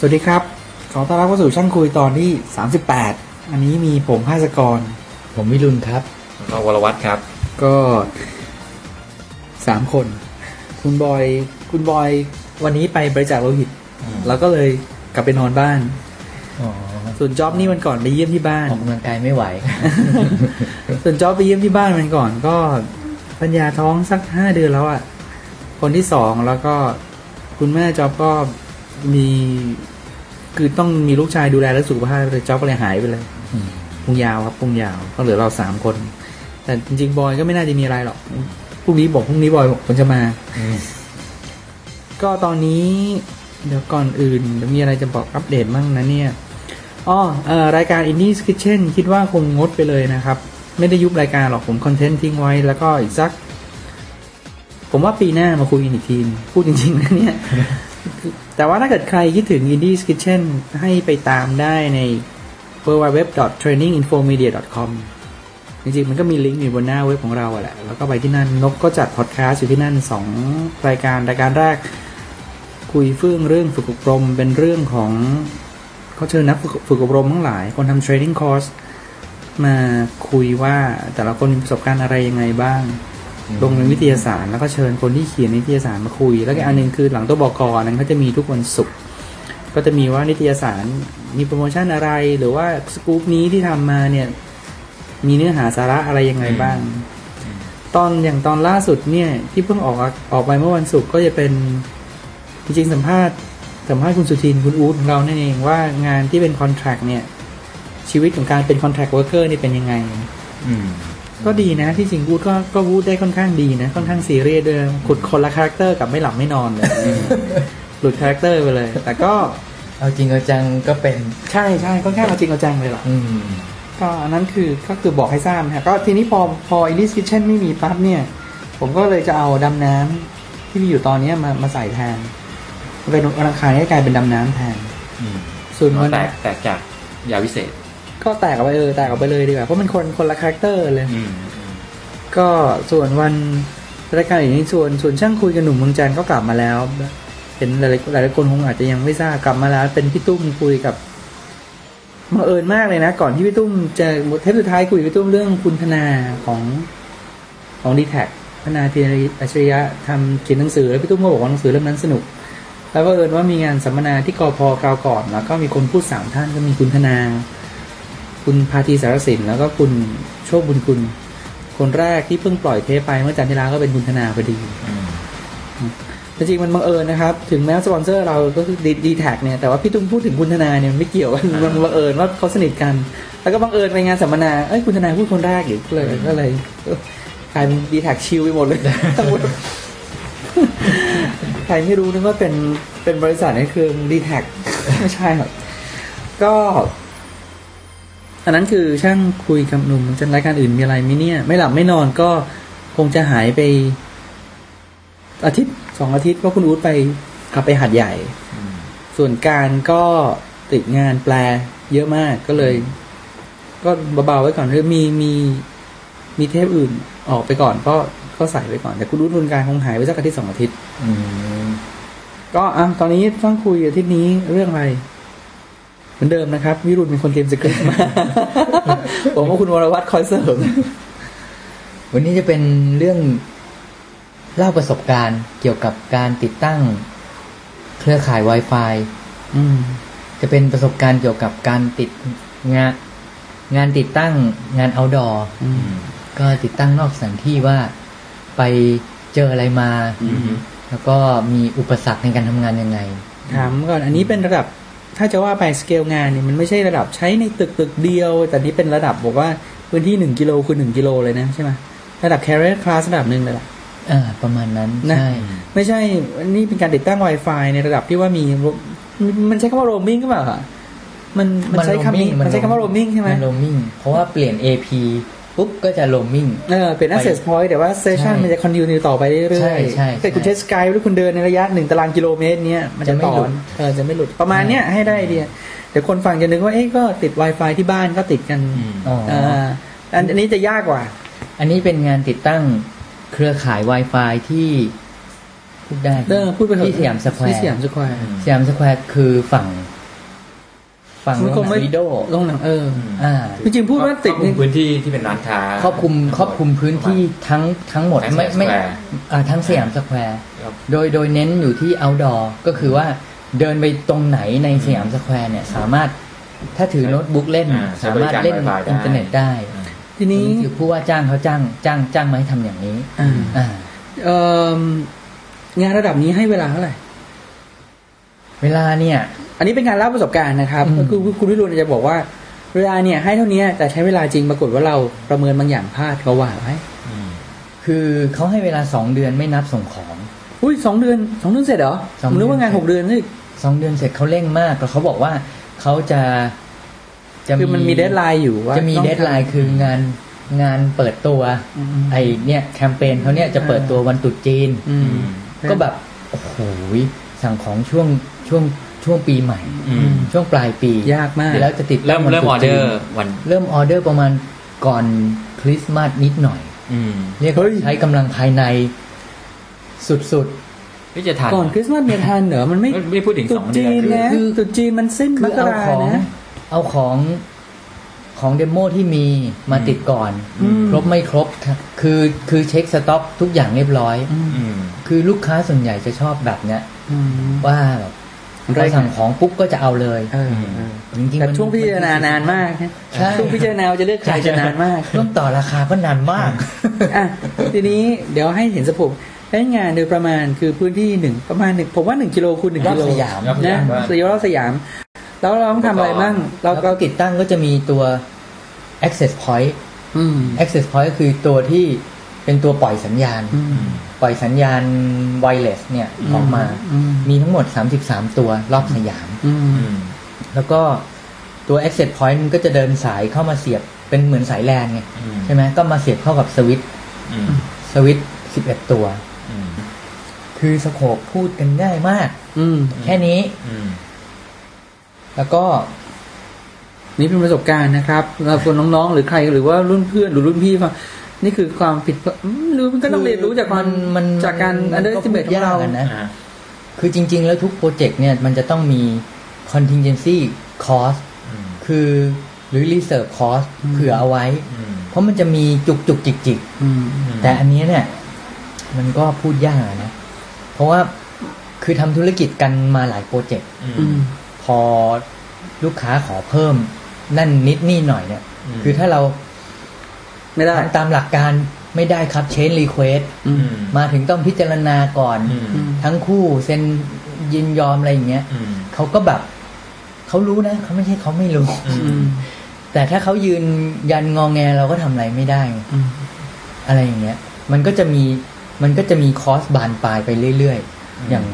สวัสดีครับ ขอต้อนรับเข้าสู่ช่างคุยตอนที่ 38 อันนี้มีผมภาสกร ผมวิรุณครับก็วรวัตรครับ ก็สามคน คุณบอย คุณบอยวันนี้ไปบริจาคโลหิต แล้วก็เลยกลับไปนอนบ้านอ๋อส่วนจ็อบนี่มันก่อนไปเยี่ยมที่บ้านออกกำลังกายไม่ไหว ส่วนจ็อบไปเยี่ยมที่บ้านมันก่อน ก็ปัญญาท้องสักห้าเดือนแล้วอะ่ะ คนที่สองแล้วก็คุณแม่จ็อบก็ มีคือต้องมีลูกชายดูแลและสุขภาพเลยจ็อบก็เลยหายไปเลยอืมพุงยาวครับพุงยาวก็เหลือเราสามคน แต่จริงๆบอยก็ไม่น่าจะมีอะไรหรอกพรุ่งนี้บอกพรุ่งนี้บอยบอกผมจะมาอืมก็ตอนนี้เดี๋ยวก่อนอื่นเดี๋ยวมีอะไรจะบอกอัปเดตบ้างนะเนี่ยอ๋อเอ่อรายการ Indie Kitchen คิดว่าคงงดไปเลยนะครับ ไม่ได้ยุบรายการหรอกผมคอนเทนต์ทิ้งไว้แล้วก็อีกสัก ผมว่าปีหน้ามาคุยกันอีกทีพูดจริงๆนะเนี่ย แต่ว่าถ้าเกิดใครคิดถึง Indie Kitchen ให้ไปตามได้ใน www.traininginfomedia.com จริงๆ มันก็มีลิงก์อยู่บนหน้าเว็บของเราอะแหละ แล้วก็ไปที่นั่น นกก็จัดพอดแคสต์อยู่ที่นั่นสองรายการ รายการแรก คุยเฟื่องเรื่องฝึกอบรม เป็นเรื่องของเขาเชิญนักฝึกฝึกอบรมทั้งหลาย คนทำ training course มาคุยว่าแต่ละคนมีประสบการณ์อะไรยังไงบ้าง ลงในวิทยาศาสตร์แล้วก็เชิญคนที่เขียนนิตยสารมาคุย แล้วก็อันหนึงคือหลังตัวบอกอนั้นเขาจะมีทุกวันศุกร์ก็จะมีว่านิตยสารมีโปรโมชั่นอะไร หรือว่าสกู๊ปนี้ที่ทำมาเนี่ย มีเนื้อหาสาระอะไรยังไงบ้าง ตอนอย่างตอนล่าสุดเนี่ย ที่เพิ่งออกออกไปเมื่อวันศุกร์ก็จะเป็นจริงๆสัมภาษณ์สัมภาษณ์คุณสุทินคุณอู๊ดของเรานั่นเองว่างานที่เป็นคอนแท c t เนี่ยชีวิตของการเป็นคอนแท c t เวิร์กเกอร์นี่เป็นยังไงอืม ก็ดีนะที่จริงวูดก็ก็วูดได้ค่อนข้างดีนะ ค่อนข้างซีเรียสด้วยขุดคนละคาแรคเตอร์กับไม่หลับไม่นอนเลยหลุดคาแรคเตอร์ไปเลย แต่ก็เอาจริงเอาจังก็เป็นใช่ใช่ค่อนข้างเอาจริงเอาจังเลยล่ะอืมก็อันนั้นคือก็คือบอกให้ทราบนะฮะก็ทีนี้พอพอ Indies Kitchen ไม่มีปั๊บเนี่ย ผมก็เลยจะเอาดำน้ำที่มีอยู่ตอนเนี้ยมามาใส่แทนเป็นวันอังคารให้กลายเป็นดำน้ำแทนอืมส่วนวันแตกแตกจากยาวิเศษ ก็แตกออกไปเออแตกออกไปเลยดีกว่าเพราะมันคนคนละ character เลยอืมก็ส่วนวันรายการอย่างนี้ส่วนส่วนช่างคุยกับหนุ่มเมืองจันทร์ก็กลับมาแล้ว เห็นหลายหลายหลายคนคงอาจจะยังไม่ทราบกลับมาแล้ว เป็นพี่ตุ้มคุยกับบังเอิญมากเลยนะ ก่อนที่พี่ตุ้มจะเทปสุดท้ายคุยกับพี่ตุ้มเรื่องคุณธนาของของ DTACธนา เธียรอัจฉริยะทำเขียนหนังสือแล้วพี่ตุ้มก็บอกว่าหนังสือเล่มนั้นสนุก แล้วก็บังเอิญว่ามีงานสัมมนาที่กอพกราวก่อนแล้วก็มีคนพูดสามท่านก็มีคุณธนา คุณพาทีสารสินแล้วก็คุณโชค บูลกุล คนแรกที่เพิ่งปล่อยเทปไปเมื่อจันทร์ที่แล้วก็เป็นคุณธนาพอดีอืมจริงๆมันบังเอิญนะครับ ถึงแม้สปอนเซอร์เราก็คือดี DTAC เนี่ย แต่ว่าพี่ตุ้มพูดถึงคุณธนาเนี่ยมันไม่เกี่ยวกันมันบังเอิญว่าเขาสนิทกัน แล้วก็บังเอิญไปงานสัมมนาเอ้ยคุณธนาพูดคนแรกอีกก็เลยก็เลยเออกลายเป็นดีแท็กชิลไปหมดเลยทั้งหมดใครไม่รู้นึกว่าเป็นเป็นบริษัทในเครือดีแท็กไม่ใช่หรอกก็ อันนั้นคือช่างคุยกับหนุ่มจะรายการอื่นมีอะไรไหมเนี่ย ไม่หลับไม่นอนก็คงจะหายไป อาทิตย์สองอาทิตย์เพราะคุณอู๊ดไปกลับไปหัดใหญ่อืมส่วนการก็ติดงานแปลเยอะมากก็เลย ก็เบาๆไว้ก่อนเรื่องมีมีมีเทปอื่นออกไปก่อน ก็ก็ใส่ไว้ก่อน แต่คุณอู๊ดรุนการคงหายไปสักอาทิตย์สองอาทิตย์อืมก็อะตอนนี้ต้องคุยอาทิตย์นี้เรื่องอะไร เหมือนเดิมนะครับ วิรุณเป็นคนเตรียมสคริปต์มาผมว่าคุณวรวัตรคอยเสริม วันนี้จะเป็นเรื่องเล่าประสบการณ์เกี่ยวกับการติดตั้งเครือข่าย Wi-Fi อืมจะเป็นประสบการณ์เกี่ยวกับการติดงานงานติดตั้งงาน outdoor อืมก็ติดตั้งนอกสถานที่ว่าไปเจออะไรมา แล้วก็มีอุปสรรคในการทำงานยังไง ถามก่อน อันนี้เป็นระดับ ถ้าจะว่าไปสเกลงานเนี่ยมันไม่ใช่ระดับใช้ในตึกตึกเดียว แต่นี่เป็นระดับบอกว่าพื้นที่หนึ่งกิโลคือหนึ่งกิโลเลยนะใช่ไหมระดับ carrier class ระดับหนึ่งเลยล่ะอ่าประมาณนั้นนะใช่ไม่ใช่ นี่เป็นการติดตั้ง Wi-Fi ในระดับที่ว่ามี มันใช้คำว่า roaming ก็เปล่าอะมันมันใช้คำนี้มันใช้คำว่า roaming ใช่ไหมมัน roaming เพราะว่าเปลี่ยน AP ปุ๊บก็จะ roaming เออเป็น access point แต่ว่า station ใช่มันจะ continue ต่อไปเรื่อยๆใช่ใช่แต่คุณใช่ใช้ Skype หรือคุณเดินในระยะหนึ่งตารางกิโลเมตรเนี้ยมันจะจะไม่ต่อหลุดเออจะไม่หลุดประมาณเนี้ยให้ได้ไอเดียเดี๋ยวคนฟังจะนึกว่าเอ๊ะก็ติด Wi-Fi ที่บ้านก็ติดกันอืมอ๋ออ่อ่าอันอันนี้จะยากกว่า อันนี้เป็นงานติดตั้งเครือข่าย Wi-Fi ที่พูดได้เออพูดไปเถอะที่สยามสแควร์ที่สยามสแควร์สยามสแควร์คือฝั่ง ฝั่งมันโรงคงหนัไม่งวิดีโอลงหนังเอออ่าจริงๆพูดว่าติดครอบคลุนี่พื้นที่ที่เป็นร้านค้าครอบคลุมครอบคลุมพื้นที่ทั้งทั้งหมดทั้งไม่ไม่สแควร์อ่าทั้งสยามสแควร์ครับโดยโดยเน้นอยู่ที่ outdoor ก็คือว่าเดินไปตรงไหนในสยามสแควร์เนี่ย สามารถถ้าถือโน้ตบุ๊กเล่นอ่าใช้สาบริมารถการเล่น Wi-Fi ได้อินเทอร์เน็ตได้ ทีนี้อัคือผู้ว่าจ้างเขาจ้างจ้างจ้างมาให้ทำอย่างนี้อ่าอ่าเอ่องานระดับนี้ให้เวลาเท่าไหร่ เวลาเนี่ย อันนี้เป็นการเล่าประสบการณ์นะครับอืมก็คือคุณวิรุณจะบอกว่า เวลาเนี่ย ให้เท่านี้แต่ใช้เวลาจริงปรากฏว่าเราประเมินบางอย่างพลาดก็ว่าไว้อืมคือเขาให้เวลาสองเดือนไม่นับส่งของ อุ้ยสองเดือนสองเดือนเสร็จเหรอสองผมนึกว่างานเดือนหกเดือนนี่สองเดือนเสร็จเขาเร่งมากแล้วเขาบอกว่าเขาจะจะคือมันมี deadline อยู่ว่าจะมีต้อง deadline คืองานงานเปิดตัวอืมไอเนี่ยแคมเปญเขาเนี่ยจะเปิดตัววันตรุษจีนอืมก็แบบโอ้โหสั่งของช่วง ช่วงช่วงปีใหม่อืมช่วงปลายปียากมาก แล้วจะติดเริ่มวันเริ่มตรุษเดอจีน เริ่มออเดอร์ประมาณก่อนคริสต์มาสนิดหน่อยอืมเรียกว่าเฮ้ยใช้กำลังภายในสุดที่จะทันก่อนคริสต์มาสเนี่ยทันเหรอมันไม่ไม่ไม่พูดถึงตรุสษองเดืจีอนนนะคือตรุษจีนมันสิ้นๆมคือกเอาราของนะเอาของของเดโมที่มีมาติดก่อนอืมครบไม่ครบครับคือคือเช็คสต็อกทุกอย่างเรียบร้อยอืมอืมคือลูกค้าส่วนใหญ่จะชอบแบบเนี้ยอืมว่าแบบไร พอสั่งของปุ๊บก็จะเอาเลยเออเออจริงๆแต่มันช่วงพิจารณานานมากนะใช่ช่วงพิจารณาว่าจะเลือกใครจะนานมากช่วงต่อราคาก็นานมากอะทีนี้เดี๋ยวให้เห็นสโคปใช้งานโดยประมาณคือพื้นที่หนึ่งประมาณหนึ่งผมว่าหนึ่งกิโลคูณหนึ่งรอบกิโลสยามรอบสนะยามว่าสยามรอบสยาม แล้วเราต้องทำอะไรบ้างเราแล้วก็ก็ติดตั้งก็จะมีตัว access point อืม access point ก็คือตัวที่เป็นตัวปล่อยสัญญาณอืม ปล่อยสัญญาณ wireless เนี่ยออกมาอืมมีทั้งหมด 33 ตัวรอบสยามอืมอืมแล้วก็ตัว access point มันก็จะเดินสายเข้ามาเสียบเป็นเหมือนสายแลนไงอืมใช่ไหมก็มาเสียบเข้ากับสวิตช์อืมสวิตช์11ตัวอืมคือ scope พูดกันง่ายมาก อืมแค่นี้อืมแล้วก็ นี่เป็นประสบการณ์นะครับเราคนน้องๆ หรือใครหรือว่ารุ่นเพื่อนหรือรุ่นพี่ฟัง นี่คือความผิดพลาดอืมรู้มันก็ต้องเรียนรู้จากความมันจากการ underestimate ของเราอะนะก็พูดยากอ่าคือจริง ๆ แล้วทุก project เนี่ยมันจะต้องมี contingency cost อืมคือหรือ reserve cost อืมเผื่อเอาไว้อืมเพราะมันจะมีจุกจุกจิกจิกอืมๆแต่อันเนี้ยเนี่ย มันก็พูดยากอะนะ เพราะว่าคือทำธุรกิจกันมาหลายโปรเจกต์อือืมมพอลูกค้าขอเพิ่ม นั่นนิดนี่หน่อยเนี่ยอืมคือถ้าเรา ไม่ได้ทำตามหลักการไม่ได้ครับ chain request อือืมมมาถึงต้องพิจารณาก่อนอืมอืมทั้งคู่เซ็นยินยอมอะไรอย่างเงี้ยอืมเขาก็แบบเขารู้นะเขาไม่ใช่เขาไม่รู้อืมอืมแต่ถ้าเขายืนยันงองแงเราก็ทำอะไรไม่ได้ไงอืมอะไรอย่างเงี้ย มันก็จะมีมันก็จะมีคอสบานปลายไปเรื่อยอืมๆอย่าง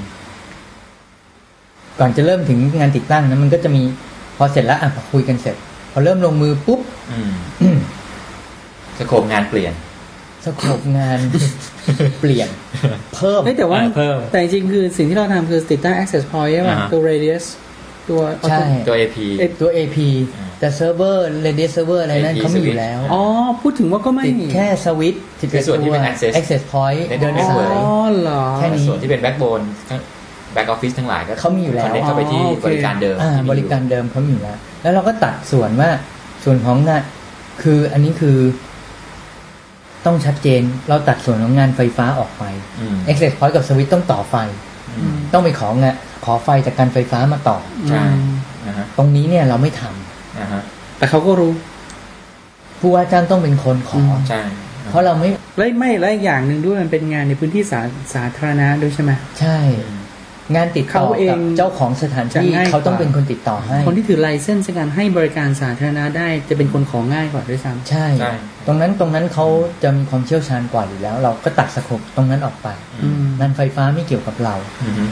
ก่อนจะเริ่มถึงงานติดตั้งนะมันก็จะมีพอเสร็จแล้วอะพอคุยกันเสร็จ พอเริ่มลงมือปุ๊บอืม สโคปงานเปลี่ยนสโคปงานเปลี่ยน เพิ่มเฮ้ยแต่ว่าอ่าเพิ่มแต่จริงๆคือสิ่งที่เราทำคือติดตั้ง access point ใช่ป่ะอ่าฮะตัว radius ตัวใช่ตัว AP เอ๊ะตัว AP อ่าแต่ server radius server อะไรนั่น AP เขามีอยู่แล้ว อ๋อ พูดถึงว่าก็ไม่ติดแค่สวิตช์คือส่วนที่เป็นตัว access access point ในเดิน network สายอ๋อเหรอแค่นี้ส่วนที่เป็น backbone back office ทั้งหลายก็เขามีอยู่แล้ว connect เข้าไปที่อ๋อโอเคบริการเดิมอ่าที่มีบริการเดิมเขามีอยู่แล้ว แล้วเราก็ตัดส่วนว่าส่วนของงานคืออันนี้คือ ต้องชัดเจน เราตัดส่วนของงานไฟฟ้าออกไปอืม access point กับสวิตช์ต้องต่อไฟอืมต้องไปของะขอไฟจากการไฟฟ้ามาต่อใช่อืมนะฮะตรงนี้เนี่ยเราไม่ทำนะฮะแต่เขาก็รู้ ผู้ว่าจ้างต้องเป็นคนขออมใช่เพราะเราไม่และไม่และอีกอย่างหนึ่งด้วยมันเป็นงานในพื้นที่สาสาธารณะด้วยใช่ไหมใช่ งานติดต่อเขาเองกับเจ้าของสถานที่จะง่ายกว่าเขาต้องเป็นคนติดต่อให้ คนที่ถือไลเซนส์ในการให้บริการสาธารณะได้จะเป็นคนของง่ายกว่าด้วยซ้ำใช่ใช่ ตรงนั้นตรงนั้นเขาจะมีความเชี่ยวชาญกว่าอยู่แล้ว เราก็ตัดสโคปตรงนั้นออกไปอืมงานไฟฟ้าไม่เกี่ยวกับเราอืม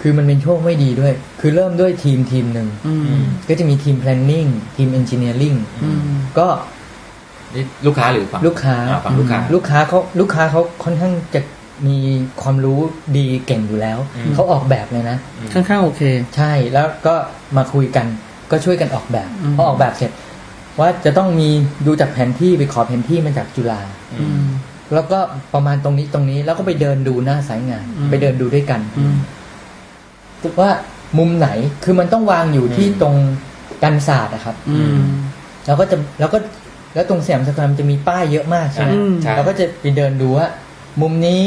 คือมันเป็นโชคไม่ดีด้วย คือเริ่มด้วยทีมทีมหนึ่งอืมอืมก็จะมีทีม planning ทีม engineering อืมก็นี่ลูกค้าหรือฝั่งลูกค้าอ่ฝั่งลูกค้า ลูกค้าเขาลูกค้าเขาค่อนข้างจะ มีความรู้ดีเก่งอยู่แล้วอืมเขาออกแบบเลยนะอืมค่อนข้างโอเค ใช่แล้วก็มาคุยกันก็ช่วยกันออกแบบอืมพอออกแบบเสร็จ ว่าจะต้องมีดูจากแผนที่ไปขอแผนที่มาจากจุฬาอืมแล้วก็ประมาณตรงนี้ตรงนี้แล้วก็ไปเดินดูหน้าสายงานอืมไปเดินดูด้วยกันอืมว่ามุมไหนคือมันต้องวางอยู่ที่ตรงกันศาสตร์นะครับ อืมแล้วก็จะแล้วก็แล้วตรงสยามสแควร์มันจะมีป้ายเยอะมากใช่ไหมอืมใช่เราก็จะไปเดินดูว่า มุมนี้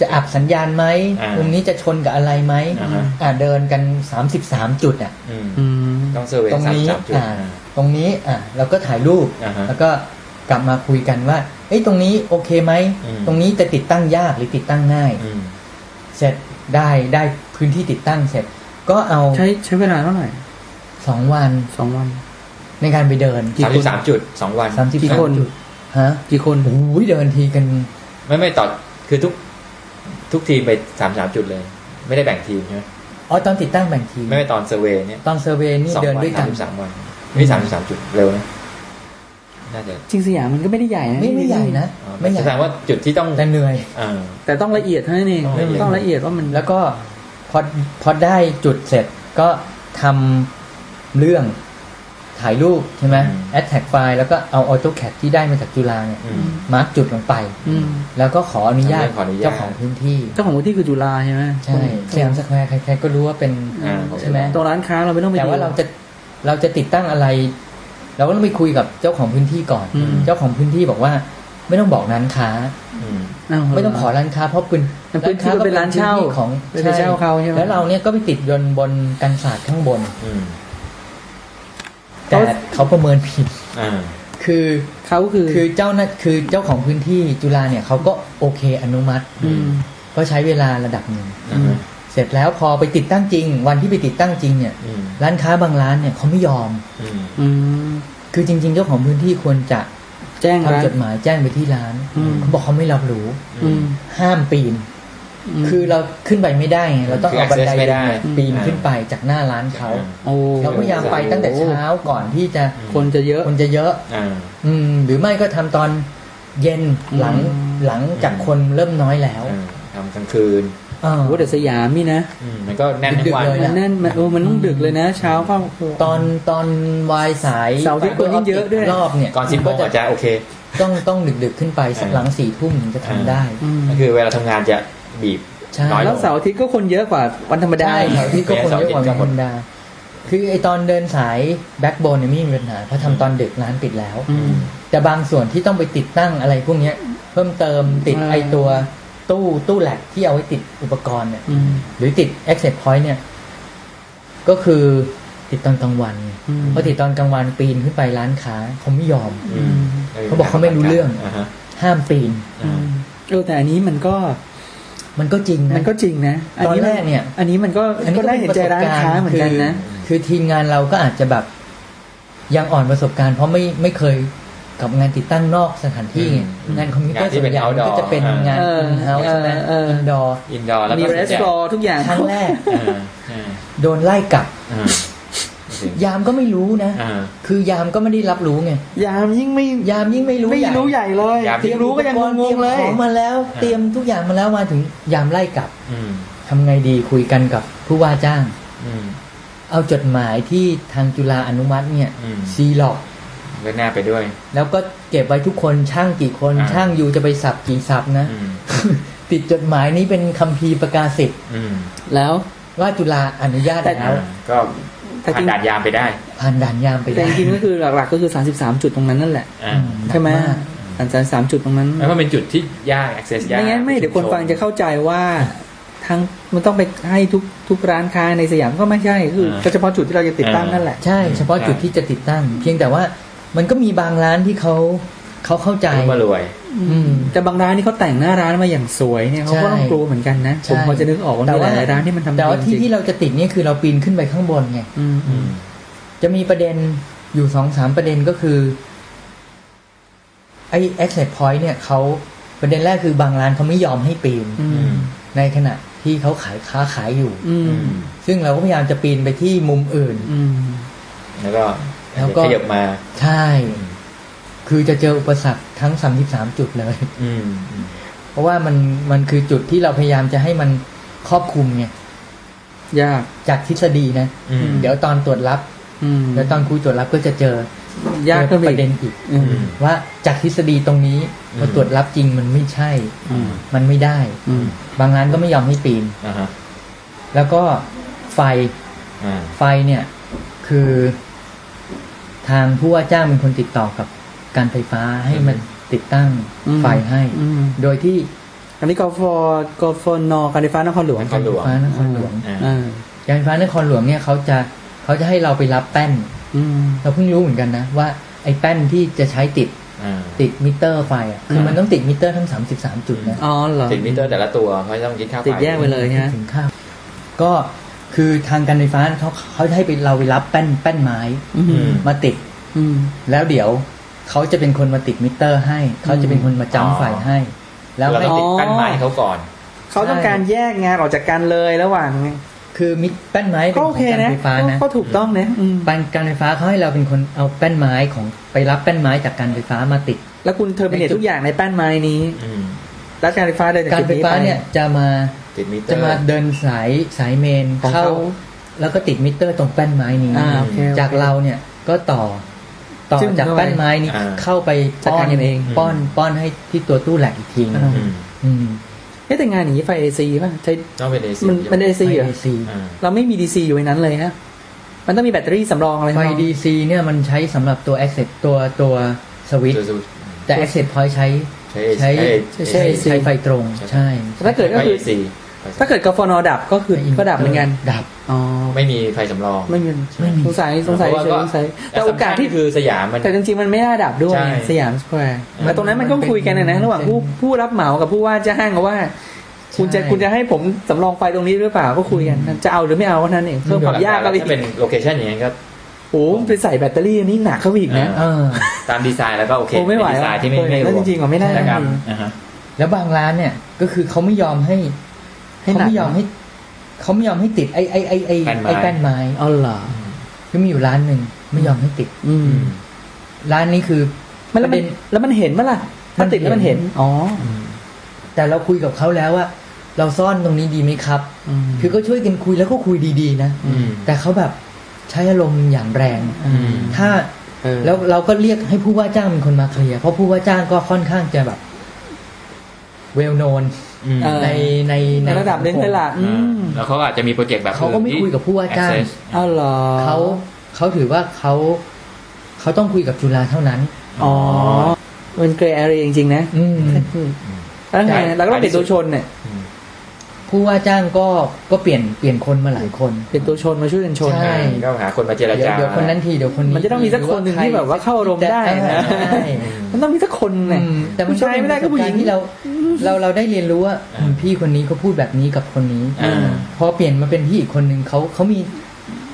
จะอับสัญญาณไหมอ่ามุมุมนี้จะชนกับอะไรไหมอ่าฮะอ่าเดินกันสามสิบสามจุดอะอืมอืมต้องเซอร์เวย์ตรงสามนี้สามจุดอ่าตรงนี้อ่าเราก็ถ่ายรูปอ่าฮะแล้วก็กลับมาคุยกันว่าเอ้ยตรงนี้โอเคไหมอืมตรงนี้จะติดตั้งยากหรือติดตั้งง่ายอืมเสร็จได้ได้พื้นที่ติดตั้งเสร็จ ก็เอาใช้ใช้เวลาเท่าไหร่สองวันสองวัน ในการไปเดินกี่สามคสินบสามจุดสองวันสามสิบกี่สามคนจุดฮะกี่คนโอ้ยเดินทีกัน ไม่ไม่ต่อคือทุกทุกทีมไปสามสามจุดเลย ไม่ได้แบ่งทีมใช่ไหมอ๋อตอนติดตั้งแบ่งทีมไม่ไม่ตอนเซอร์เวย์เนี่ยตอนเซอร์เวย์นี่สองเดินวันด้วยกัสานมสิบสามวันไม่สามสิบสามจุดเร็วนะน่าจะจริงสยามมันก็ไม่ได้ใหญ่นะไม่ไม่ใหญ่นะอ๋อไม่ใหญ่แสดงว่าจุดที่ต้องแต่เหนื่อยอ่าแต่ต้องละเอียดเท่านั้นเองต้องละเอียดต้องละเอียดว่ามันแล้วก็พอพอได้จุดเสร็จก็ทำเรื่อง ถ่ายรูปใช่ไหม Attack ไฟล์แล้วก็เอา AutoCAD ที่ได้มาจากจุฬาเนี่ยอืม mark จุดลงไปอืมแล้วก็ขออนุญาตขออนุญาตเจ้าของพื้นที่เจ้าของพื้นที่คือจุฬาใช่ไหมใช่สยามสแควร์ใครๆก็รู้ว่าเป็นอ่าใช่ไหมตรงร้านค้าเราไม่ต้องไปแต่ว่าดูเราจะเราจะติดตั้งอะไร เราก็ต้องไปคุยกับเจ้าของพื้นที่ก่อนอืมเจ้าของพื้นที่บอกว่าไม่ต้องบอกร้านค้าอืมว่าไม่ต้องขอร้านค้าเพราะเป็นมันพื้นที่มันเป็นร้านเช่าพื้นที่ของเป็นร้านเช่าเขาใช่ไหมแล้วเราเนี่ยก็ไปติดยนต์บนกันศาสตร์ข้างบนอืม แต่เขาประเมินผิดอ่าคือเขาคือคือเจ้านั่นคือเจ้าของพื้นที่จุฬาเนี่ยเขาก็โอเคอนุมัติอืมก็ใช้เวลาระดับหนึ่งอ่าฮะเสร็จแล้วพอไปติดตั้งจริง วันที่ไปติดตั้งจริงเนี่ยอืมร้านค้าบางร้านเนี่ยเขาไม่ยอมอืมอืมคือจริง ๆ เจ้าของพื้นที่ควรจะแจ้งร้านทำจดหมายแจ้งไปที่ร้านอืมเขาบอกเขาไม่รับรู้อืมห้ามปีน คือเราขึ้นไปไม่ได้ไงเราต้องคือเอาบันได access ไม่ได้เนี่ยปีนขึ้นไปจากหน้าร้านเขาโอ้เราพยายามไปตั้งแต่เช้าก่อนที่จะคนจะเยอะคนจะเยอะอ่าอืมหรือไม่ก็ทำตอนเย็นหลังอืมหลังจากคนเริ่มน้อยแล้วอ่าทำกลางคืนอ่าโอ้แต่สยามนี่นะอืมมันก็แน่นทั้ดึงกๆวันเลยมันแน่นมันโอ้มันต้องดึกเลยนะ เช้าก็ตอนตอนวายสายเสาร์อาทิตย์คนยิ่งเยอะด้วยรอบเนี่ยก่อนสิบโมงก็อาจจะโอเค ต้องต้องดึกๆขึ้นไปสักอ่าหลังสี่ทุ่มถึงจะทำได้อืมก็คือเวลาทำงานจะ บีบใช่น้อยลแล้วงเสาร์อาทิตย์ก็คนเยอะกว่าวันธรรมดาได้เสาร์อาที่ก็คนเยอะกว่าเสาร์อาทิตย์ก็ธหมรดรมดา คือไอตอนเดินสายแบ็กโบนเนี่ยไม่มีปัญหาเพราะทำตอนดึกร้านปิดแล้ว อืม แต่บางส่วนที่ต้องไปติดตั้งอะไรพวกเนี้ย เพิ่มเติมติดอ่า ไอตัวตู้ตู้แหลกที่เอาไว้ติดอุปกรณ์เนี่ย อืมหรือติด access point เนี่ย ก็คือติดตอนกลางวันไงอืมเพราะติดตอนกลางวันปีนขึ้นไปร้านค้าเขาไม่ยอม อืม เขาบอกเขาไม่รู้เรื่องอ่าฮะห้ามปีน อืมเออแต่อันนี้มันก็ มันก็จริงนะมันก็จริงนะตอนแรกเนี่ย อันนี้มันก็อันนี้ก็ได้เห็นใจร้านค้าเหมือนกันนะ คือคือทีมงานเราก็อาจจะแบบยังอ่อนประสบการณ์เพราะไม่ไม่เคยกับงานติดตั้งนอกสถานที่ไงอืมงานคอมพิวเตอร์งานที่ส่วนเป็นใหญ่มันก็ outdoor จะเป็นงานเออ in-house เออใช่ไหมเออ indoor indoor แล้วมีก็ raised floor ทุกอย่างครั้งแรกอ่าอ่าโดนไล่กลับอ่าโอเค ยามก็ไม่รู้นะอ่าคือยามก็ไม่ได้รับรู้ไง ยามยิ่งไม่ ยามยิ่งไม่รู้ไม่ใหญ่รู้ใหญ่เลยยามที่รู้ก็ยังงงๆเลยตรีมของมาแล้ว เตรียมทุกอย่างมาแล้วมาถึงยามไล่กลับอืมทำไงดีคุยกันกับผู้ว่าจ้างอืมเอาจดหมายที่ทางจุฬาอนุมัติเนี่ยอืมซีล็อกก็หน้าไปด้วย แล้วก็เก็บไว้ทุกคนช่างกี่คนอ่าช่างอยู่จะไปสับกี่สับนะอืมติดจดหมายนี้เป็นคัมภีร์ประกาศสิทธิ์อืมแล้วว่าจุฬาอนุญาตแต่แล้วอ่าก็แต่จ ผ่ารินงด่านยามไปได้ผ่านด่านยามไปแต่ได้จริงๆก็คือหลักๆก็คือ33จุดตรงนั้นนั่นแหละอ่าใช่ไหมนักากสามสามสามจุดตรงนั้นแล้วก็เป็นจุดที่ยาก access ยากไม่งั้นไม่เดี๋ยวคนฟังจะเข้าใจว่าทั้งมันต้องไปให้ทุกทุกร้านค้าในสยามก็ไม่ใช่คือก็เฉพาะจุดที่เราจะติดตั้งนั่นแหละใช่เฉพาะจุดที่จะติดตั้ง เพียงแต่ว่ามันก็มีบางร้านที่เขาเขาเข้าใจรู้มารวยอืม แต่บางร้านนี่เขาแต่งหน้าร้านมาอย่างสวยเนี่ยเขาก็ต้องใช่กลัวเหมือนกันนะใช่ผมพอจะนึกออกว่าแต่มีหว่าลายๆร้านที่มันทำแต่ว่าจริที่งที่เราจะติดเนี่ยคือเราปีนขึ้นไปข้างบนไงอืมอืมจะมีประเด็นอยู่สองสามประเด็นก็คือไอ้ access point เนี่ยเขาประเด็นแรกคือบางร้านเขาไม่ยอมให้ปีนอืมในขณะที่เขาขายค้าขายอยู่อืมซึ่งเราก็พยายามจะปีนไปที่มุมอื่นอืมแล้วก็แล้วก็ขยับมา ใช่ คือจะเจออุปสรรคทั้ง33จุดเลยอืมอืมเพราะว่ามันมันคือจุดที่เราพยายามจะให้มันครอบคลุมไงยากจากทฤษฎีนะอืมเดี๋ยวตอนตรวจรับอืมเดี๋ยวตอนคุยตรวจรับก็จะเจอยากเจขึ้อนไปปอีกระเด็นอีกอืมว่าจากทฤษฎีตรงนี้อืมพอตรวจรับจริงมันไม่ใช่อืมมันไม่ได้อืมบางงานก็ไม่ยอมให้ปีนอ่าฮะแล้วก็ไฟอ่าไฟเนี่ย คือ ทางผู้ว่าจ้างเป็นคนติดต่อกับ การไฟฟ้าให้มันติดตั้งอืมไฟให้อืมโดยที่ อันนี้กฟกฟนการไฟฟ้านครหลวงนครหลวงไฟฟ้านครหลวงอ่าอ่าการไฟฟ้านครหลวงเนี่ยเขาจะเขาจะให้เราไปรับแป้นอืมเราเพิ่งรู้เหมือนกันนะว่าไอ้แป้นที่จะใช้ติดอ่าติดมิเตอร์ไฟอะคือมันต้องติดมิเตอร์ทั้ง33จุดนะอ๋อเหรอติดมิเตอร์แต่ละตัวเขาจะต้องคิดค่าไฟติดแยกไปเลยฮะถึงข้าวก็คือทางการไฟฟ้าเขาเขาจะให้ไปเราไปรับแป้นแป้นไม้อืออืมมาติดอืมแล้วเดี๋ยว เขาจะเป็นคนมาติดมิเตอร์ให้ เขาจะเป็นคนมาอ๋อจ่ายไฟให้ แล้วเราให้ต้องติดติดแป้นไม้ให้เขาก่อน เขาต้องการแยกงานออกจากกันเลยระหว่างคือมิแป้นไม้เป็นก็ขโอองเคการนะไฟฟ้านะก็ถูกต้องนะอืมการการไฟฟ้าเขาให้เราเป็นคนเอาแป้นไม้ของไปรับแป้นไม้จากการไฟฟ้ามาติด แล้วคุณ terminate ทุกอย่างในแป้นไม้นี้อืมแล้วการไฟฟ้าเดินจากการจุดไฟนี้ฟ้าไปเนี่ยจะมาติดมิเตอจะร์มาเดินสายสายเมนของเข้าเขาแล้วก็ติดมิเตอร์ตรงแป้นไม้นี้อ่าโอเคโอเคจากเราเนี่ยก็ต่อ ต่อซึ่งจากเข้าไปแป้นไม้นี้อ่าเข้าไปป้อนจัดการกันเอง ป้อนป้อนให้ที่ตัวตู้ rack อีกทีนึงอ่าอืมอืมเอ๊ะแต่งานอย่างนี้ไฟ AC ป่ะใช้ต้องเป็น AC มันมัน AC เหรอไฟ DC อ่าเราไม่มี DC อยู่ในนั้นเลยฮะมันต้องมีแบตเตอรี่สำรองอะไรไฟข้างนอก DC เนี่ยมันใช้สำหรับตัว Access ตัวตัวสวิตช์ตัวแต่ Access Point ใช้ใช้ใช้ใช้ใช้ไฟตรงใช่ถ้าเกิดก็คือไฟ AC ถ้าเกิดกฟนดับก็คือก็ดับเหมือนกัน ดับ อ๋อ ไม่มีไฟสำรอง ไม่มีไม่มีสงสัยสงสัยเพราะว่าเฉยก็สงสัยแต่โอกาสที่คือสยามมัน แต่จริงๆมันไม่น่าดับด้วยใช่สยามสแควร์อืมแต่ตรงนั้นมันก็คุยกันนะนะระหว่างผู้ผู้รับเหมากับผู้ว่าจ้างว่า คุณจะใช่คุณจะให้ผมสำรองไฟตรงนี้หรือเปล่าก็คุยกัน จะเอาหรือไม่เอาเท่านั้นเองเพิ่มความยากเข้าไปอีก ถ้าเป็น location อย่างนี้ก็โอ้โหไปใส่แบตเตอรี่อันนี่หนักเข้าไปอีกนะเออตามดีไซน์แล้วก็โอเคโอ้ไม่ไหวเป็นดีไซน์ที่ไม่ว่ะไม่เออนั่นจริงๆเหรอไม่ได้นะครับจริงอ่าฮะแล้วบางร้านเนี่ยก็คือเขาไม่ยอมให้ให้ เขาหนักไม่ยอมให้เขาไม่ยอมให้ติดไอ้ไอ้ไอ้ไอ้แป้นไม้ไอ้แป้นไม้อ๋อเหรอก็มีอยู่ร้านหนึ่งไม่ยอมให้ติด อืมร้านนี้คือมันแล้วประมัเด็นนแล้วมันเห็นมั้ยล่ะมันติดแล้วมันเห็น อ๋อ แต่เราคุยกับเขาแล้วว่าเราซ่อนตรงนี้ดีไหมครับอืมคือก็ช่วยกันคุยแล้วก็คุยดีๆนะอืมแต่เขาแบบใช้อารมณ์อย่างแรงอืมถ้าเออแล้วเราก็เรียกให้ผู้ว่าจ้างเป็นคนมาเคลียร์ เพราะผู้ว่าจ้างก็ค่อนข้างจะแบบ well-known อืมเออในในในระดับหนึ่งเลยล่ะอืมแล้วเขาอาจจะมีโปรเจกต์แบบเขาก็ไม่คุยกับผู้ว่าจ้าง Access อ้าวเหรอเขาเขาถือว่าเขาเขาต้องคุยกับจุฬาเท่านั้น อ๋อ มัน grey area จริงๆนะอืมแล้วไงใช่เราก็ต้องเปลี่ยนตัวชนเนี่ยอืม ผู้ว่าจ้างก็ก็เปลี่ยนเปลี่ยนคนมาหลายคนเปลี่ยนตัวชนมาช่วยกันชนใช่ก็หาคนมาเจรเดี๋ยวจาเดี๋ยวคนนั้นทีเดี๋ยวคนนี้มันจะต้องมีสักคนหนึ่งที่แบบว่าเข้าอารมณ์ได้นะใช่มันต้องมีสักคนอืเนี่ยมแต่มันผู้ชายไม่ได้ก็ผู้หญิงเป็นประสบารณ์ที่เรา เราเราได้เรียนรู้ว่าอืมพี่คนนี้เขาพูดแบบนี้กับคนนี้อ่าพอเปลี่ยนมาเป็นพี่อีกคนหนึ่งเขาเขามี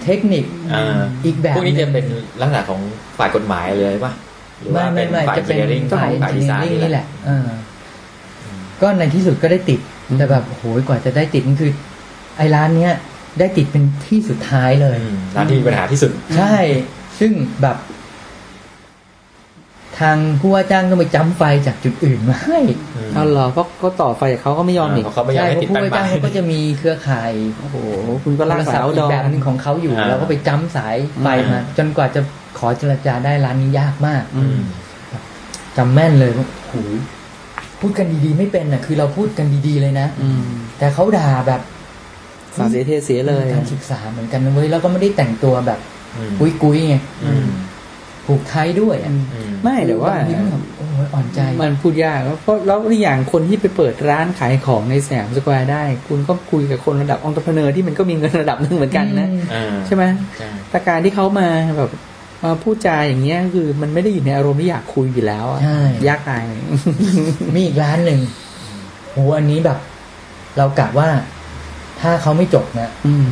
เทคนิคอ่าอีกแบบพวกนี้หจะเป็นลักษณะของฝ่ายกฎหมายเลยป่ะหรือไม่ว่าไม่เป็นไม่ฝ่ายจะเป็น engineering ฝ่ายฝ่ายดีไซน์ engineering นี่นี่แหแหละละเออก็ในที่สุดก็ได้ติด แต่แบบโหยกว่าจะได้ติดนี่คือ ไอ้ร้านเนี้ยได้ติดเป็นที่สุดท้ายเลยอืมร้านที่มีปัญหาที่สุด ใช่ ซึ่งแบบ ทางผู้ว่าจ้างต้องไปจ้ำไฟจากจุดอื่นมาให้เอาเหรอเพราะก็ต่อไฟกับเขาก็ไม่ยอมอีกเพราะเขาไม่อยากใช่ให้เพติดราะผู้แป้นว่าไม้จ้างเขาก็จะมีเครือข่ายโอ้โหคุณก็ลากโทรสาศัพวท์ดอีอกแบบหนึงของเขาอยู่อ่าแล้วก็ไปจ้ำสายไฟมาอืมจนกว่าจะขอเจรจาได้ร้านนี้ยากมากอืมจำแม่นเลยว่าโหย พูดกันดีๆ ไม่เป็นอะ คือเราพูดกันดีๆเลยนะอืม แต่เขาด่าแบบสาดเสียเทเสียเลย การศึกษาเหมือนกันนะเว้ยแล้วก็ไม่ได้แต่งตัวแบบอืมกุ้ยๆไงอืม ผูกไทด้วยอะอืมไม่แต่ว่า บางทีมันแบบโอ้ยอ่อนใจมันพูดยากแล้วเพราะแล้วอีกอย่างคนที่ไปเปิดร้านขายของในสยามสแควร์ได้ คุณก็คุยกับคนระดับ entrepreneur ที่มันก็มีเงินระดับหนึ่งเหมือนกันนะอ่าใช่ไหม ใช่ แต่การที่เขามาแบบ มาพูดจาอย่างเงี้ยคือมันไม่ได้อยู่ในอารมณ์ที่อยากคุยอยู่แล้วอะใช่ยากตายมีอีกร้านหนึ่งโหอันนี้แบบ เรากะว่า ถ้าเขาไม่จบนะอืม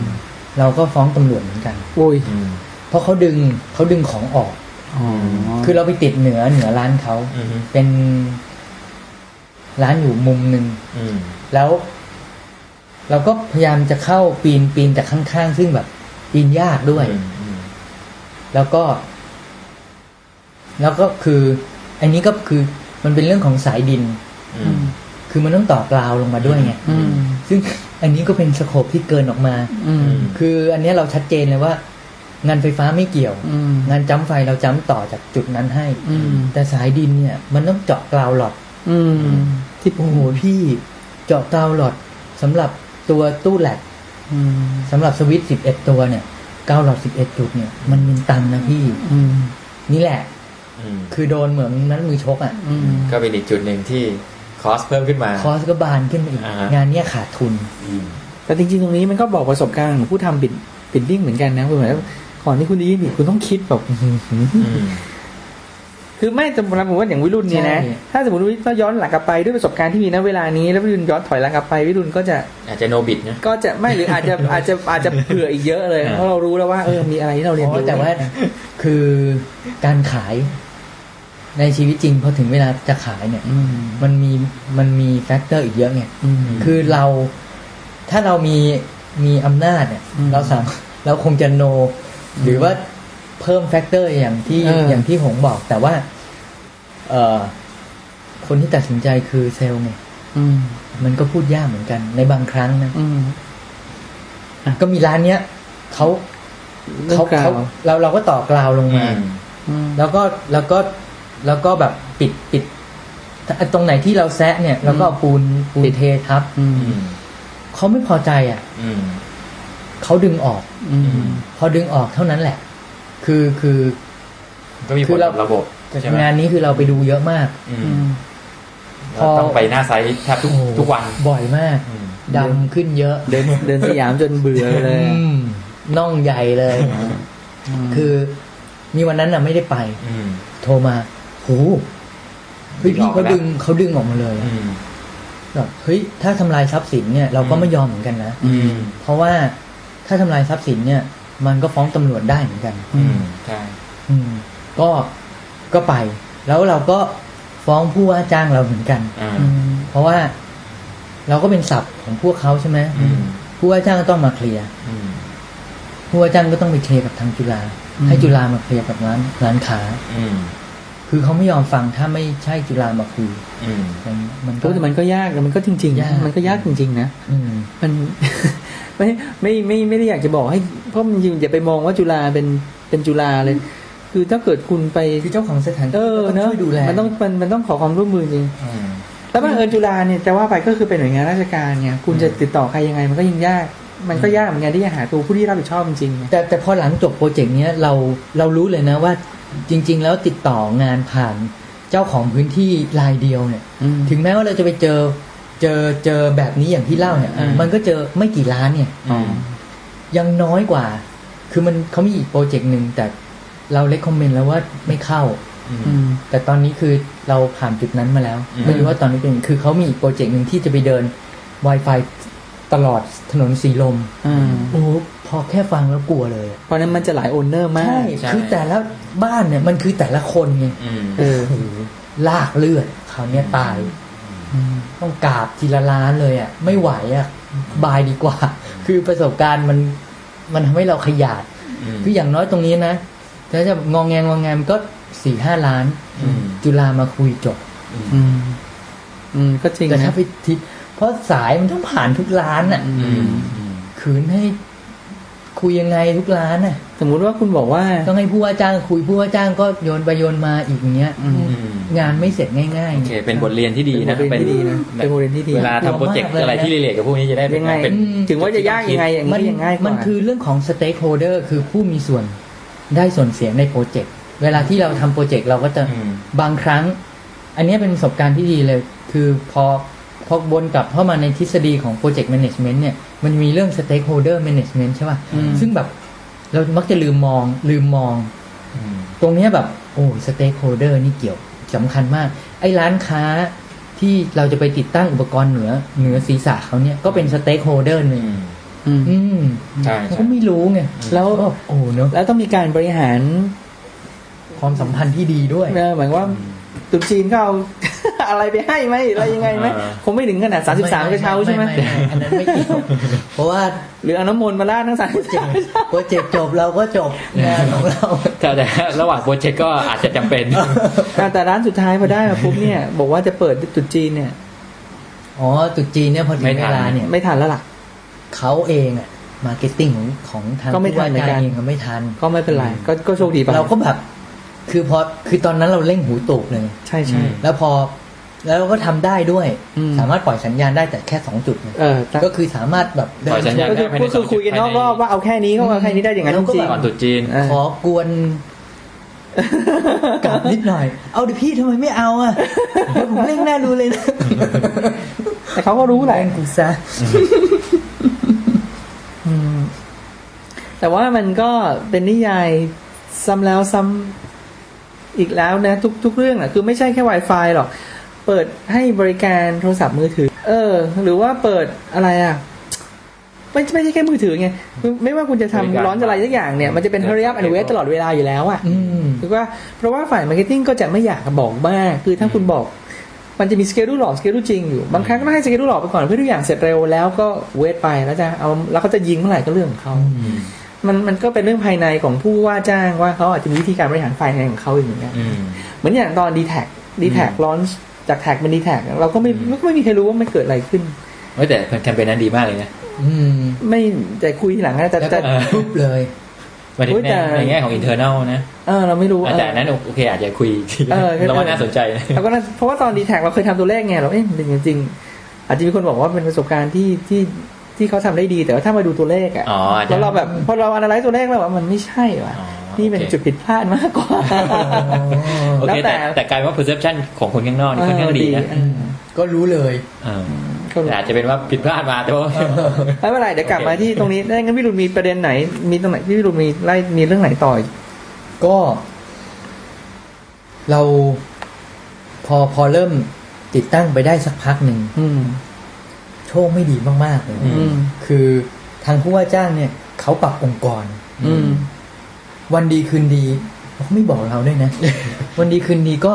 เราก็ฟ้องตำรวจเหมือนกันโอ้ยอืมเพราะเขาดึงเขาดึงของออกอ๋อคือเราไปติดเหนือเหนือร้านเขาอืมเป็นร้านอยู่มุมหนึ่งอืมแล้วเราก็พยายามจะเข้าปีนปีนจากข้างๆ ซึ่งแบบปีนยากด้วยอืม แล้วก็ แล้วก็คือ อันนี้ก็คือมันเป็นเรื่องของสายดินอืมคือมันต้องต่อกราวลงมาด้วยไงอืมซึ่งอันนี้ก็เป็นสโคปที่เกินออกมาอืมคืออันเนี้ยเราชัดเจนเลยว่า งานไฟฟ้าไม่เกี่ยวอืมงานจ้ำไฟเราจ้ำต่อจากจุดนั้นให้อืมแต่สายดินเนี่ย มันต้องเจาะกราวหลอดอืมที่โอ้โหพี่เจาะ ground rod สำหรับตัวตู้ rack อืมสำหรับสวิตช์สิบเอ็ดตัวเนี่ย ground rod สิบเอ็ดจุดเนี่ย มันมีตังค์นะพี่ อืมนี่แหละอืมคือโดนเหมือนนั้นมือชกอะอืมก็เป็นอีกจุดหนึ่งที่ cost เพิ่มขึ้นมา cost ก็บานขึ้นมาอีกอ่าฮะงานเนี้ยขาดทุนอืมแต่จริงๆ ตรงนี้มันก็บอกประสบการณ์ของผู้ทำ bid bidding เหมือนกันนะคือหมายว่าก่อนที่คุณจะยื่น bid คุณต้องคิดแบบ อื้อหืออืมคือไม่แต่ผมว่าอย่างวิรุณเนี่ยนะใช่ถ้าสมมติว่าย้อนหลังกลับไปด้วยประสบการณ์ที่มีณเวลานี้ แล้ววิรุณย้อนถอยหลังกลับไปวิรุณก็จะอาจจะ no bid นะก็จะไม่หรืออาจจะอาจจะอาจจะเผื่ออีกเยอะเลยอ่าเพราะเรารู้แล้วว่าเออมีอะไรที่เราเรียนอ๋อรู้แต่ว่าคือการขายในชีวิตจริงพอถึงเวลาจะขายเนี่ยอืมมันมีมันมี factor อีกเยอะไงอืมคือเราถ้าเรามีมีอำนาจเนี่ยอืมเราสามเราคงจะ no หรือว่า เพิ่ม factor อย่างที่เออออย่างที่หงบอก แต่ว่า เอ่อคนที่ตัดสินใจคือเซลล์ไงอืมมันก็พูดยากเหมือนกัน ในบางครั้งนะอืมก็มีร้านเนี้ยเขาเรื่องเขา ground เขาเราเราก็ต่อ ground ลงอืมามอืมแล้วก็แล้วก็แล้วก็แบบปิดปิดตรงไหนที่เราแซะเนี่ยเราก็เอาปูนปูนเททับอือืมมเขาไม่พอใจอะอืมเขาดึงออกอืมพอดึงออกเท่านั้นแหละ คือคือก็มีผคืลอเรากับระบบใช่ไหมงานนี้คือเราไปดูเยอะมาก อือืมมเราต้องไปหน้าไซต์แทบทุกโอ้โหทุกวันบ่อยมากอืมดำขึ้นเยอะ เดินเดินสยามจนเบื่อเลยอืมน่องใหญ่เลยมคือมีวันนั้นน่ะไม่ได้ไปอืมโทรมาโหเฮ้ยพี่เขาดึงเขาดึงออกมาเลยอะอืมแบบเฮ้ยถ้าทำลายทรัพย์สินเนี่ย เราก็ไม่ยอมเหมือนกันนะอืมเพราะว่าถ้าทำลายทรัพย์สินเนี่ย มันก็ฟ้องตำรวจได้เหมือนกัน อืมใช่อืม ก็ก็ไป แล้วเราก็ฟ้องผู้ว่าจ้างเราเหมือนกันอ่าอืม เพราะว่าเราก็เป็นศัพท์ของพวกเขาใช่ไหมอืมผู้ว่าจ้างก็ต้องมาเคลียร์อืมผู้ว่าจ้างก็ต้องไปเคลียร์กับทางจุฬาให้จุฬามาเคลียร์กับร้านร้านค้าอืม คือเขาไม่ยอมฟังถ้าไม่ใช่จุฬามาคุยอืมมันมันก็แต่มันก็ยากแต่มันก็จริงๆยากมันก็ยากจริง ๆ นะอืมมันไม่ไม่ไม่ไม่ได้อยากจะบอกให้เพราะมันจริงอย่าไปมองว่าจุฬาเป็นเป็นจุฬาเลย คือถ้าเกิดคุณไปคือเจ้าของสถานเอที่อก็ต้องเนอะช่วยดูแลมันต้องมันมันต้องขอความร่วมมือจริงอืมแล้วบังเอิญจุฬาเนี่ยจะว่าไปก็คือเป็นหน่วยงานราชการไงคุณจะติดต่อใครยังไง มันก็ยังยาก มันก็ยากเหมือนกันที่จะหาตัวผู้ที่รับผิดชอบจริงๆไงแต่แต่พอหลังจบโปรเจกต์เนี้ยเราเรารู้เลยนะว่า จริง ๆ แล้วติดต่องานผ่านเจ้าของพื้นที่รายเดียวเนี่ยอืมถึงแม้ว่าเราจะไปเจอเจอเจอแบบนี้อย่างที่เล่าเนี่ยอืมมันก็เจอไม่กี่ล้านเนี่ยอืมยังน้อยกว่า คือมันเขามีอีกโปรเจกต์หนึ่งแต่เราเล c คอมเมนต์แล้วว่าไม่เข้าอืมแต่ตอนนี้คือเราผ่านจุดนั้นมาแล้วอืมไม่รู้ว่าตอนนี้เป็นคือเขามีอีกโปรเจกต์หนึ่งที่จะไปเดิน Wi-Fi ตลอดถนนสีลมอืมโอ้โหพอแค่ฟังแล้วกลัวเลยอะเพราะฉะนั้นมันจะหลายโอนเนอร์มากใช่ใช่ คือแต่ละบ้านเนี่ยมันคือแต่ละคนไงอืมเออโอ้โหลากเลือดคราวเนี้ยตายอืมต้องกราบทีละล้านเลยอะ ไม่ไหวอะ บายดีกว่า คือประสบการณ์มัน มันทำให้เราขยาดอืมคืออย่างน้อยตรงนี้นะถ้าจะงองแงงงองแงมก็สี่ห้าล้านอืมจุฬามาคุยจบ อืมอืมก็จริงแต่ถ้านะไปทิศ เพราะสายมันต้องผ่านทุกร้านอะอือืมมอืมขืนให้คุยยังไงทุกร้านอะ สมมุติว่าคุณบอกว่า ต้องให้ผู้ว่าจ้างคุยผู้ว่าจ้างก็โยนไปโยนมาอีกอย่างเงี้ยอืมอืมงานไม่เสร็จง่ายโอเคเป็นบทเรียนที่ดีนะเป็นบทเรียนที่ดีนะเป็นบทเรียนที่ดีเวลาทำโปรเจกต์กลัวมากเลยนะอะไรที่ relate กับพวกนี้จะได้ยังไงเป็นอืมถึงว่าจะยากยังไงอย่างนี้มันยังง่ายกว่ามันคือเรื่องของ stakeholder คือผู้มีส่วนได้ส่วนเสียในโปรเจกต์เวลาที่เราทำโปรเจกต์เราก็จะอืมบางครั้ง อันนี้เป็นประสบการณ์ที่ดีเลย คือพอ พอวนกลับเข้ามาในทฤษฎีของ project management เนี่ยมันมีเรื่อง stakeholder management ใช่ป่ะอืมซึ่งแบบเรามักจะลืมมองลืมมองอืมตรงเนี้ยแบบโอ้ stakeholder นี่เกี่ยวสำคัญมาก ไอ้ร้านค้าที่เราจะไปติดตั้งอุปกรณ์เหนือเหนือศีรษะเขาเนี่ยก็เป็น stakeholder หนึ่งอืมอืมอืมใช่เขาใช่ก็ไม่รู้ไงแล้วก็โอ้เนอะแล้วต้องมีการบริหารความสัมพันธ์ที่ดีด้วยเออหมายว่า ตุ๊จีนก็เอา อะไรไปให้ไหมอะไรยังไงไหมคงไม่ถึงขนาดสามสิบสามกระเช้าใช่ไหมไม่อันนั้นไม่เกี่ยวเพราะว่าหรือเอาน้ำมนต์มาราดทั้งสามสิบสามโปรเจกต์จบเราก็จบงานของเราแต่แต่ระหว่างโปรเจกต์ก็อาจจะจำเป็นแต่ร้านสุดท้ายพอได้มาปุ๊บเนี่ย บอกว่าจะเปิดตุ๊จีนเนี่ยอ๋อตรุษจีนเนี่ยพอถึงไม่ทันเวลาเนี่ยไม่ทันแล้วล่ะเขาเองอะ marketing ของของทางก็ไม่ทันเหมือนกันผู้ว่าจ้างเองก็ไม่ทันก็ไม่เป็นไรก็ก็โชคดีไปเราก็แบบ คือพอคือตอนนั้นเราเร่งหูตูบเลยใช่ใช่แล้วพอแล้วเราก็ทำได้ด้วยอืมสามารถปล่อยสัญญาณได้แต่แค่สองจุดนะเออแต่ก็คือสามารถแบบเดิปล่อยสัญญาณก็คือก็คือคุยกันนอกรอบว่าเอาแค่นี้ก็เอาแค่นี้ได้อย่างนั้นจริงก่อนตรุษจีนเออขอวนกลับนิดหน่อย เอาดิพี่ทำไมไม่เอาอะเดี๋ยวผมเร่งหน้าดูเลยนะแต่เขาก็รู้แหละแรงกูซะอืมแต่ว่ามันก็เป็นนิยายซ้ำแล้วซ้ำ อีกแล้วนะ ทุกทุกเรื่องอะคือไม่ใช่แค่ Wi-Fi หรอก เปิดให้บริการโทรศัพท์มือถือ เออ หรือว่าเปิดอะไรอะไม่ไม่ใช่แค่มือถือไงคือไม่ว่าคุณจะบริการทำร้อนอะไรสักอย่างเนี่ย มันจะเป็น hurry up and wait ตลอดเวลาอยู่แล้วอะอืมคือว่าเพราะว่าฝ่าย marketing ก็จะไม่อยากบอกมาก คือถ้าคุณบอก มันจะมี schedule หลอก schedule จริงอยู่ บางครั้งก็ให้ schedule หลอกไปก่อนเพื่อทุกอย่างเสร็จเร็วแล้วก็ wait ไปแล้วจะเอาแล้วเขาจะยิงเมื่อไหร่ก็เรื่องของเขา มันมันก็เป็นเรื่องภายในของผู้ว่าจ้างว่าเขาอาจจะมีวิธีการบริหารฝ่ายในของเขาอย่างเงี้ยอืมเหมือนอย่างตอนดีแทคดีแทค launch จากแทคเป็นดีแทคเราก็ไม่อืมก็ไม่มีใครรู้ว่ามันเกิดอะไรขึ้นเฮ้ยแต่แคมเปญนั้นดีมากเลยนะอืม ไม่แต่คุยทีหลังนะแต่แล้วแต่ก็ปุ๊บเลยหมายถึงโอ้ยในแต่ในแง่ของ internal นะเออเราไม่รู้แต่เอออันนั้นโอเคอาจจะคุยทีเออเราว่าน่าสนใจนะแล้วก็น่าเพราะว่าตอนดีแท็กเราเคยทำตัวเลขไงเราเอ๊ะจริงจริงๆอาจจะมีคนบอกว่าเป็นประสบการณ์ที่ที่ ที่เขาทำได้ดีแต่ว่าถ้ามาดูตัวเลขอะอ๋ออาจจะแล้วเราแบบพอเราอนาลัยตัวเลขแล้วว่ามันไม่ใช่ว่ะอ๋อนี่เป็นโอเคจุดผิดพลาดมากกว่าโอแล้วเคแต่แต่แต่กลายเป็นว่า perception ของคนข้างนอกนี่ค่อนข้างดีนะเออก็รู้เลยเออก็รู้แต่อาจจะเป็นว่าผิดพลาดมาแต่ว่าไม่เป็นไรเดี๋ยวกลับมาโอเคที่ตรงนี้ได้งั้นพี่รุนมีประเด็นไหน มีตรงไหนที่พี่รุนมีไล่มีเรื่องไหนต่ออีกก็ เราพอพอเริ่มติดตั้งไปได้สักพักหนึ่งอืมโช คไม่ดีมากๆเลยอืมคือทางผู้ว่าจ้างเนี่ยเขาปรับองค์กรอืมวันดีคืนดีเขาไม่บอกเราด้วยนะ วันดีคืนดีก็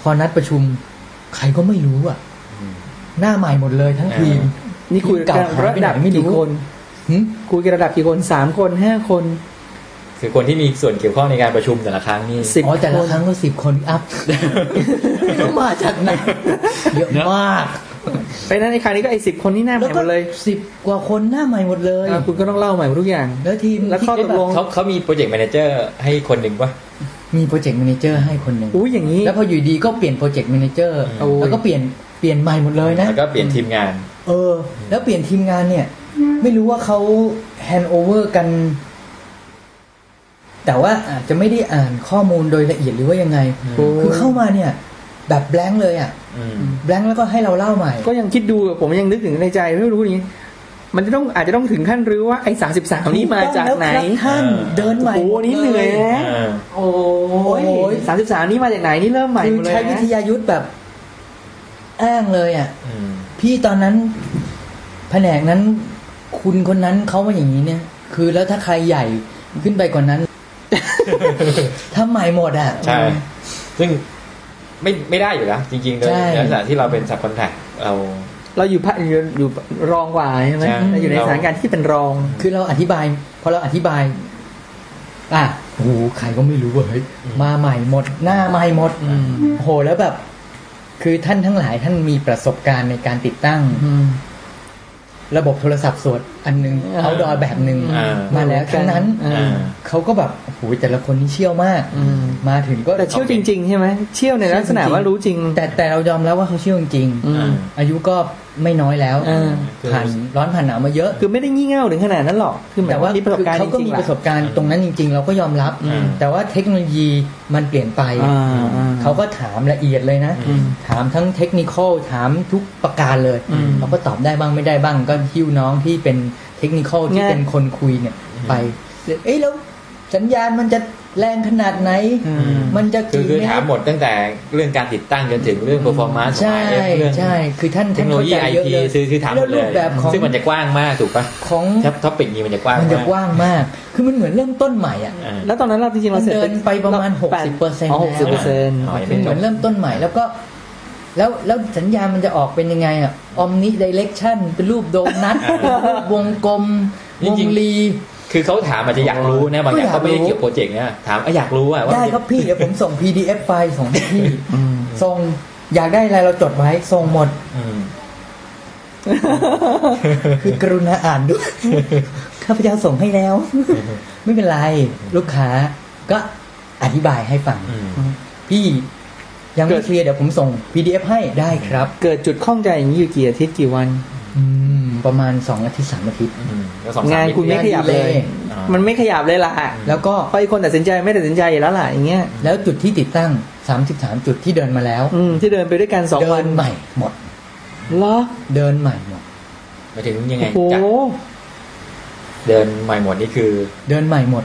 พอนัดประชุม ใครก็ไม่รู้อะ หน้าใหม่หมดเลยทั้งทีม นี่คุยเก่ากันหายระไปไหนดับไม่รู้กี่คนหึคุยกันระดับกี่คนสามคนห้าคนคือคนที่มีส่วนเกี่ยวข้องในการประชุมแต่ละครั้งนี่สิบอ๋อแต่คละนครั้งก็สิบคน up ไม่รู้มาจากไหนเยอะมาก ไปนั้นในคราวนี้ก็ไอ้สิบคนนี่แล้วก็หน้าใหม่หก็มดเลยสิบกว่าคนหน้าใหม่หมดเลยอะคุณก็ต้องเล่าใหม่หมดทุกอย่าง แล้วทีมแล้วข้อที่ตกลงเขาเขามี project manager ให้คนหนึ่งปะมี project manager ให้คนหนึ่งอุ้ยอย่างนี้ แล้วพออยู่ดีก็เปลี่ยน project manager โอ้ยแล้วก็เปลี่ยนเปลี่ยนใหม่หมดเลยนะแล้วก็เปลี่ยนทีมงาน เออ แล้วเปลี่ยนทีมงานเนี่ย ไม่รู้ว่าเขา hand over กัน แต่ว่าอาจจะไม่ได้อ่านข้อมูลโดยละเอียดหรือว่ายังไงโอ้ยคือเข้ามาเนี่ย แบบ blank เลยอะอืม blank แล้วก็ให้เราเล่าใหม่ ก็ยังคิดดูผมยังนึกถึงในใจไม่รู้นี้มันจะต้องอาจจะต้องถึงขั้นรื้อว่าไอ้สามสิบสามนี้มาจากไหนถูต้องแล้วครับท่านเออเดินใหม่โอ้โหนี่เหนื่อยนะเออโอ้ยสามสิบสามนี้มาจากไหนนี่เริ่มใหม่คืหอมดเลยใช้วินะทยายุทธแบบอ้างเลยอะอืมพี่ตอนนั้นแผนกนั้น คุณคนนั้นเขามาอย่างนี้เนี่ย คือแล้วถ้าใครใหญ่ขึ้นไปกว่านั้นทำใหม่หมดอะใช่ซึ่ง ไม่ไม่ได้อยู่แล้วจริงๆโดยใช่ลักษณะที่เราเป็นสับคอนแทคเราเราอยู่พะอยู่อยู่รองกว่าใช่ไหมใช่เราอยู่ในสถานการณ์ที่เป็นรอง คือเราอธิบายพอเราอธิบาย อะโอ้โหใครก็ไม่รู้เว้ยมาใหม่หมด หน้าใหม่หมดอืมโอ้โหแล้วแบบ คือท่านทั้งหลายท่านมีประสบการณ์ในการติดตั้งอืม ระบบโทรศัพท์สดอันหนึงอ่าเอาดอแบบหนึ่งอ่ามาแล้วทั้งนั้นอ่าอ่าเขาก็แบบโอ้โหแต่ละคนนี่เชี่ยวมากอืมมาถึงก็แต่เชี่ยวจริงๆใช่ไหมเชี่ยวในลักษณะว่ารู้จริง แต่แต่เรายอมแล้วว่าเขาเชี่ยวจริงอืมๆอายุก็ ไม่น้อยแล้วอ่า ผ่านร้อนผ่านหนาวมาเยอะคือไม่ได้งี่เง่าถึงขนาดนั้นหรอก คือหมายแต่ว่าว่ามีประสบการณ์เขาจก็ริงมีๆแหปละระสบการณ์ตรงนั้นจริง ๆ เราก็ยอมรับ อืม แต่ว่าเทคโนโลยีมันเปลี่ยนไป อ่าอ่าเขาก็ถามละเอียดเลยนะ อืมถามทั้งเทคนิคอลถามทุกประการเลยอืมเราก็ตอบได้บ้างไม่ได้บ้าง ก็ฮิ้วน้องที่เป็นเทคนิคอลที่ง่าย เป็นคนคุยเนี่ยไป เอ้ยแล้วสัญญาณมันจะ แรงขนาดไหนอืมมันจะคือกี่คือเมถามตรหมดตั้งแต่เรื่องการติดตั้งจนถึงเรื่อง performance ของใช่ RF เรื่องใช่คือท่านเทท่าคนโนโลเข้ายีใจไอเยอะทีเลยคือคือถามหมแล้วดเลรูยปแบบของซึ่งมันจะกว้างมากถูกปะของท็อปิกนี้มันจะกว้างมันจะมากกว้างมาก คือมันเหมือนเริ่มต้นใหม่อะอ่าแล้วตอนนั้นเราจริงๆเราเสร็จเดินไปประมาณแปด60%อ๋อหกสิบเปอร์เซ็นต์อ๋อยังเป็ไม่นเหจมืบอนเริ่มต้นใหม่แล้วก็แล้วแล้วสัญญาณมันจะออกเป็นยังไงอะอมนิดิเรกชันเป็นรูปโดนัทเป็นรูปวงกลมจวงริงๆรี คือเขาถามอาจจะอยากรู้นะบางอย่างก็อยากเขาไม่ได้รู้เกี่ยวกับโปรเจกต์นะถามอะอยากรู้อะว่าได้ครับพี่เดี๋ยวผมส่ง PDF ไฟล์ส่งให้พี่อืมส่งอยากได้อะไรเราจดไว้ส่งหมดอืมคือกรุณาอ่านด้วยข้าพเจ้าส่งให้แล้ว ไม่เป็นไรลูกค้า ก็อธิบายให้ฟังอืมพี่ยังไม่เคลียร์เดี๋ยวผมส่ง PDF ให้ได้ครับ เกิดจุดข้องใจอย่างนี้อยู่กี่อาทิตย์กี่วันอืม ประมาณสองอาทิตย์สามอาทิตย์อืมแล้วสองสามงานคุณไม่ขยับเลยอ่ามันไม่ขยับเลยล่ะ แล้วก็เพราะไอ้คนตัดสินใจไม่ตัดสินใจอยู่แล้วล่ะอย่างเงี้ยแล้วจุดที่ติดตั้ง33จุดที่เดินมาแล้ว อืมที่เดินไปด้วยกันสองเดิวันนใหม่หมดเหรอเดินใหม่หมดหมายถึงยังไงโอ้โหจากเดินใหม่หมดนี่คือ เดินใหม่หมด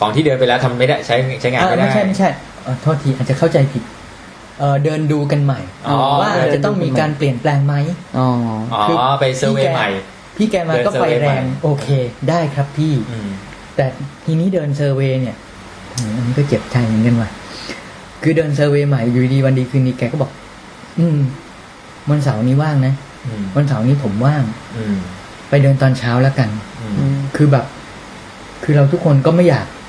ของที่เดินไปแล้วทำไม่ได้ใช้ใช้งานอะไม่ได้ไม่ใช่ไม่ใช่เอ่อโทษทีอาจจะเข้าใจผิด เออเดินดูกันใหม่อ๋อว่าอาจจะต้องมีการเปลี่ยนแปลงไหมอ๋ออ๋อคือไปเซอร์เวพี่ย์แกใหม่ พี่แกมาเดินก็ site survey ใหม่แรงโอเค ได้ครับพี่อืมแต่ทีนี้เดิน survey เนี่ยอืมอันนี้ก็เจ็บใจเหมือนกันว่ะคือเดิน survey ใหม่อยู่ดีวันดีคืนดีแกก็บอก อืมวันเสาร์นี้ว่างนะอืมวันเสาร์นี้ผมว่าง อืมไปเดินตอนเช้าแล้วกันอืมมคือแบบ คือเราทุกคนก็ไม่อยากอืม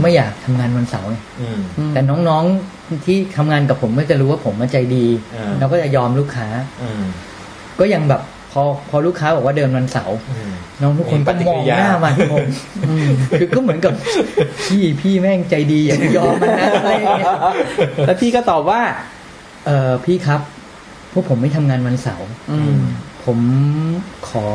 ไม่อยากทำงานวันเสาร์ไงอืมอืมแต่น้องๆที่ทำงานกับผมก็จะรู้ว่าผมมาใจดีอ่าเราก็จะยอมลูกค้าอืมก็ยังแบบพอพอลูกค้าบอกว่าเดินวันเสาร์อืมน้องทุกคนมีปก็ฏิมกิองริยาหน้ามาที่ผมคือก็เหมือนกับพี่พี่แม่งใจดีอย่าไปยอมมันนะอะไรอย่างเงี้ยแล้วพี่ก็ตอบว่า เออพี่ครับพวกผมไม่ทำงานวันเสาร์อืมผมขอ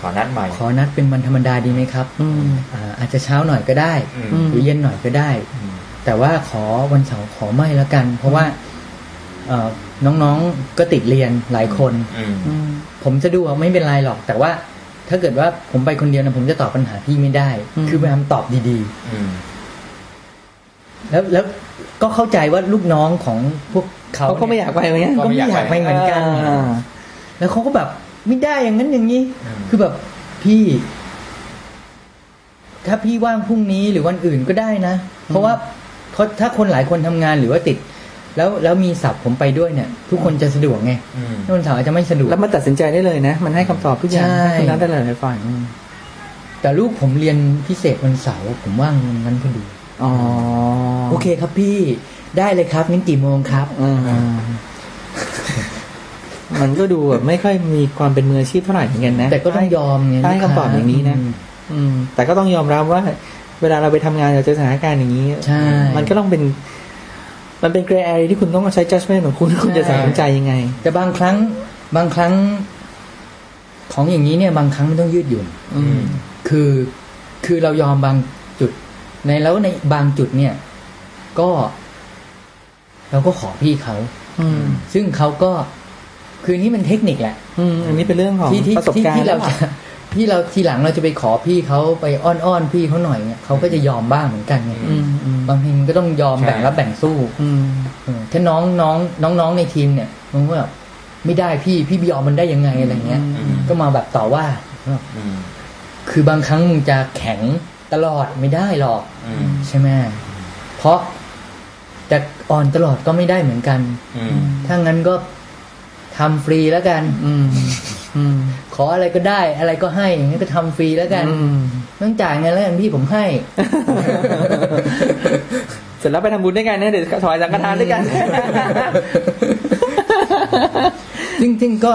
ขอนัดใหม่ ขอนัดเป็นวันธรรมดาดีไหมครับ อืมอ่าอาจจะเช้าหน่อยก็ได้อืมอืมหรือเย็นหน่อยก็ได้อืมแต่ว่าขอวันเสาร์ขอไม่แล้วกัน เพราะว่าเอ่อน้องๆก็ติดเรียนหลายคนอืมอืมผมจะดูว่าไม่เป็นไรหรอก แต่ว่าถ้าเกิดว่าผมไปคนเดียวนะผมจะตอบปัญหาพี่ไม่ได้อืมคือพยายามตอบดีอืมๆแล้วแล้วก็เข้าใจว่าลูกน้องของพวกเขาเขาก็ไม่อยากไปเหมือนกันก็ไม่อยากไปเหมือนกันอ่าแล้วเขาก็แบบ ไม่ได้อย่างนั้นอย่างนี้อืมคือแบบพี่ ถ้าพี่ว่างพรุ่งนี้หรือวันอื่นก็ได้นะ เพราะว่าเขาถ้าคนหลายคนทำงานหรือว่าติด แล้วแล้วมีศัพท์ผมไปด้วยเนี่ย ทุกคนจะสะดวกไงอืมถ้าวันเสาร์อาจจะไม่สะดวกแล้วมันตัดสินใจได้เลยนะ มันให้คำตอบทุกอย่างใช่ให้คุณนัดได้หลายๆฝ่ายอืมแต่ลูกผมเรียนพิเศษวันเสาร์ผมว่างวันนั้นพอดีอ๋อโอเคครับพี่ได้เลยครับงั้นกี่โมงครับอื มมันก็ดูแบบไม่ค่อยมีความเป็นมืออาชีพเท่าไหร่เหมือนกันนะแต่ก็ต้องยอมไงได้คำตอบอย่างนี้นะมอืม แต่ก็ต้องยอมรับว่า เวลาเราไปทำงานเราเจอสถานการณ์อย่างนี้ใช่มันก็ต้องเป็น มันเป็นเกรย์แอรีที่คุณต้องใช้ judgment ของคุณคุณจะตัดสินใจยังไง แต่บางครั้ง บางครั้ง ของอย่างนี้เนี่ย บางครั้งมันต้องยืดหยุ่น อืม คือคือเรายอมบางจุด ในแล้วในบางจุดเนี่ย ก็ เราก็ขอพี่เขา อืม ซึ่งเขาก็ คือนี่มันเทคนิคแหละ อืมอันนี้เป็นเรื่องของที่ที่ประสบที่การณ์ที่เราแล้วจะล่ะที่เราทีหลังเราจะไปขอพี่เขาไปอ้อนๆพี่เขาหน่อยเนี่ยเขาก็จะยอมบ้างเหมือนกันไงอืมอืมบางทีมันก็ต้องยอมใช่แบ่งรับแบ่งสู้ อืมเออถ้าน้องน้องน้องน้องในทีมเนี่ยมันก็แบบไม่ได้พี่พี่ยอมมันได้ยังไงอะไรเงี้ยอืมก็มาแบบต่อว่าอืมคือบางครั้งมึงจะแข็งตลอดไม่ได้หรอกอืมใช่ไหมเพราะจะอ่อนตลอดก็ไม่ได้เหมือนกันอืมถ้างั้นก็ ทำฟรีแล้วกัน อืมอืมขออะไรก็ได้ อะไรก็ให้อย่างนี้นก็ทำฟรีแล้วกันอืมไม่ต้องจ่ายเงินแล้วกันพี่ผมให้ เสร็จแล้วไปทำบุญด้วยกันนะเดี๋ยวถวายสังฆทานด้วยกันจริงๆก็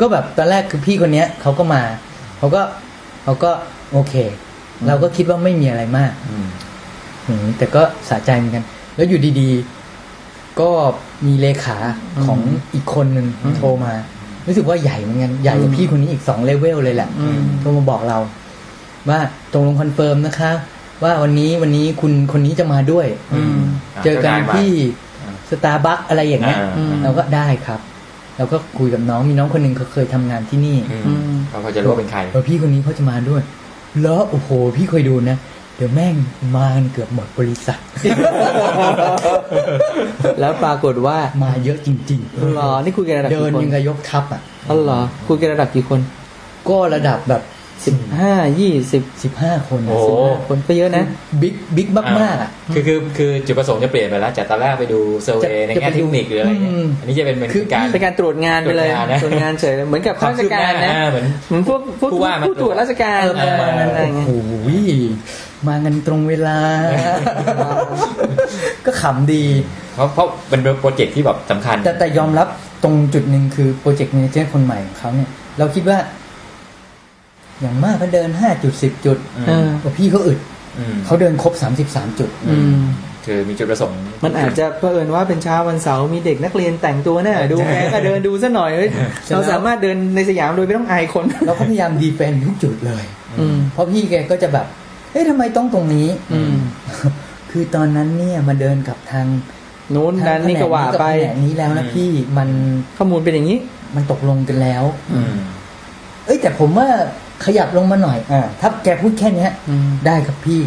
ก็แบบตอนแรกคือพี่คนเนี้ยเขาก็มาเขาก็เขาก็โอเค เราก็คิดว่าไม่มีอะไรมากอืมอืมแต่ก็สะใจเหมือนกัน แล้วอยู่ดีๆ ก็มีเลขาของอีกคนหนึ่งอืมโทรมา รู้สึกว่าใหญ่เหมือนกันใหญ่กว่าพี่คนนี้อีกสองเลเวลเลยแหละอืมโทรมาบอกเรา ว่าตกลง confirm นะคะ ว่าวันนี้วันนี้คุณคนนี้จะมาด้วยอืมเจอกันจ้ายมาที่อ่าสตาร์บัคอะไรอย่างเงี้ยอ่าอืมเราก็ได้ครับเราก็คุยกับน้องมีน้องคนหนึ่งเขาเคยทำงานที่นี่อืมอืมเขาก็จะรู้ว่าเป็นใครเออพี่คนนี้เขาจะมาด้วยแล้วโอ้โห พี่เคยดูนะเดี๋ยวแม่งมากันเกือบหมดบริษัท แล้วปรากฏว่ามาเยอะจริงหรอ นี่คุยกันระดับๆเดินกี่คนยังกับยกทัพอะอ๋อเหรอ คุยกันระดับกี่คน ก็ระดับแบบสิบห้ายี่สิบสิบห้าคนโอ้สิบห้าคนก็เยอะนะบิ๊กบิ๊กมากๆอะคือคือคือจุดประสงค์จะเปลี่ยนไปแล้วจากตอนแรกไปดูเซอร์เวย์ในจะแง่ไปเทดูคนิคหรืออะไรเงี้ยอืมอันนี้จะเป็นเป็นคือการเป็นการตรวจงานไปเลยตรวจงานนะตรวจงานเฉยเหมือนกับข้าราชการนะอ่าเหมือนเหมือนพวกพวกผู้ว่ามาผู้ตรวจราชการเออประมาณนั้นอะไรโอ้เงี้ยโห มากันตรงเวลา ก็ขำดี เพราะเพราะเป็นโปรเจกต์ที่แบบสำคัญ แต่แต่ยอมรับตรงจุดหนึ่งคือโปรเจกต์ a ม a เจอร์คนใหม่ของเขาเนี่ย เราคิดว่า อย่างมากก็เดินห้าจุดสิบจุดอืมเออว่าพี่เขาอึดอืมเขาเดินครบสามสิบสามจุดอืมคือมีจุดประสงค์ มันอาจจะเผอิญว่าเป็นเช้าวันเสาร์มีเด็กนักเรียนแต่งตัวเนี่ยดูแกก็เดินดูซะหน่อยเฮ้ยเสร็จแล้วเราสามารถเดินในสยามโดยไม่ต้องอายคน เราก็พยายามดีเฟนทุกจุดเลยอืมเพราะพี่แกก็จะแบบ เฮ้ยทำไมต้องตรงนี้ อืมคือตอนนั้นเนี่ยมาเดินกับทางนู้นนั้นนี่ก็ว่าไปทงแผนกนี้แล้วนะพี่มันข้อมูลเป็นอย่างนี้ มันตกลงกันแล้ว อืมเอ้ยแต่ผมว่าขยับลงมาหน่อยอ่าถ้าแกพูดแค่เนี้ยอืมได้ครับพี่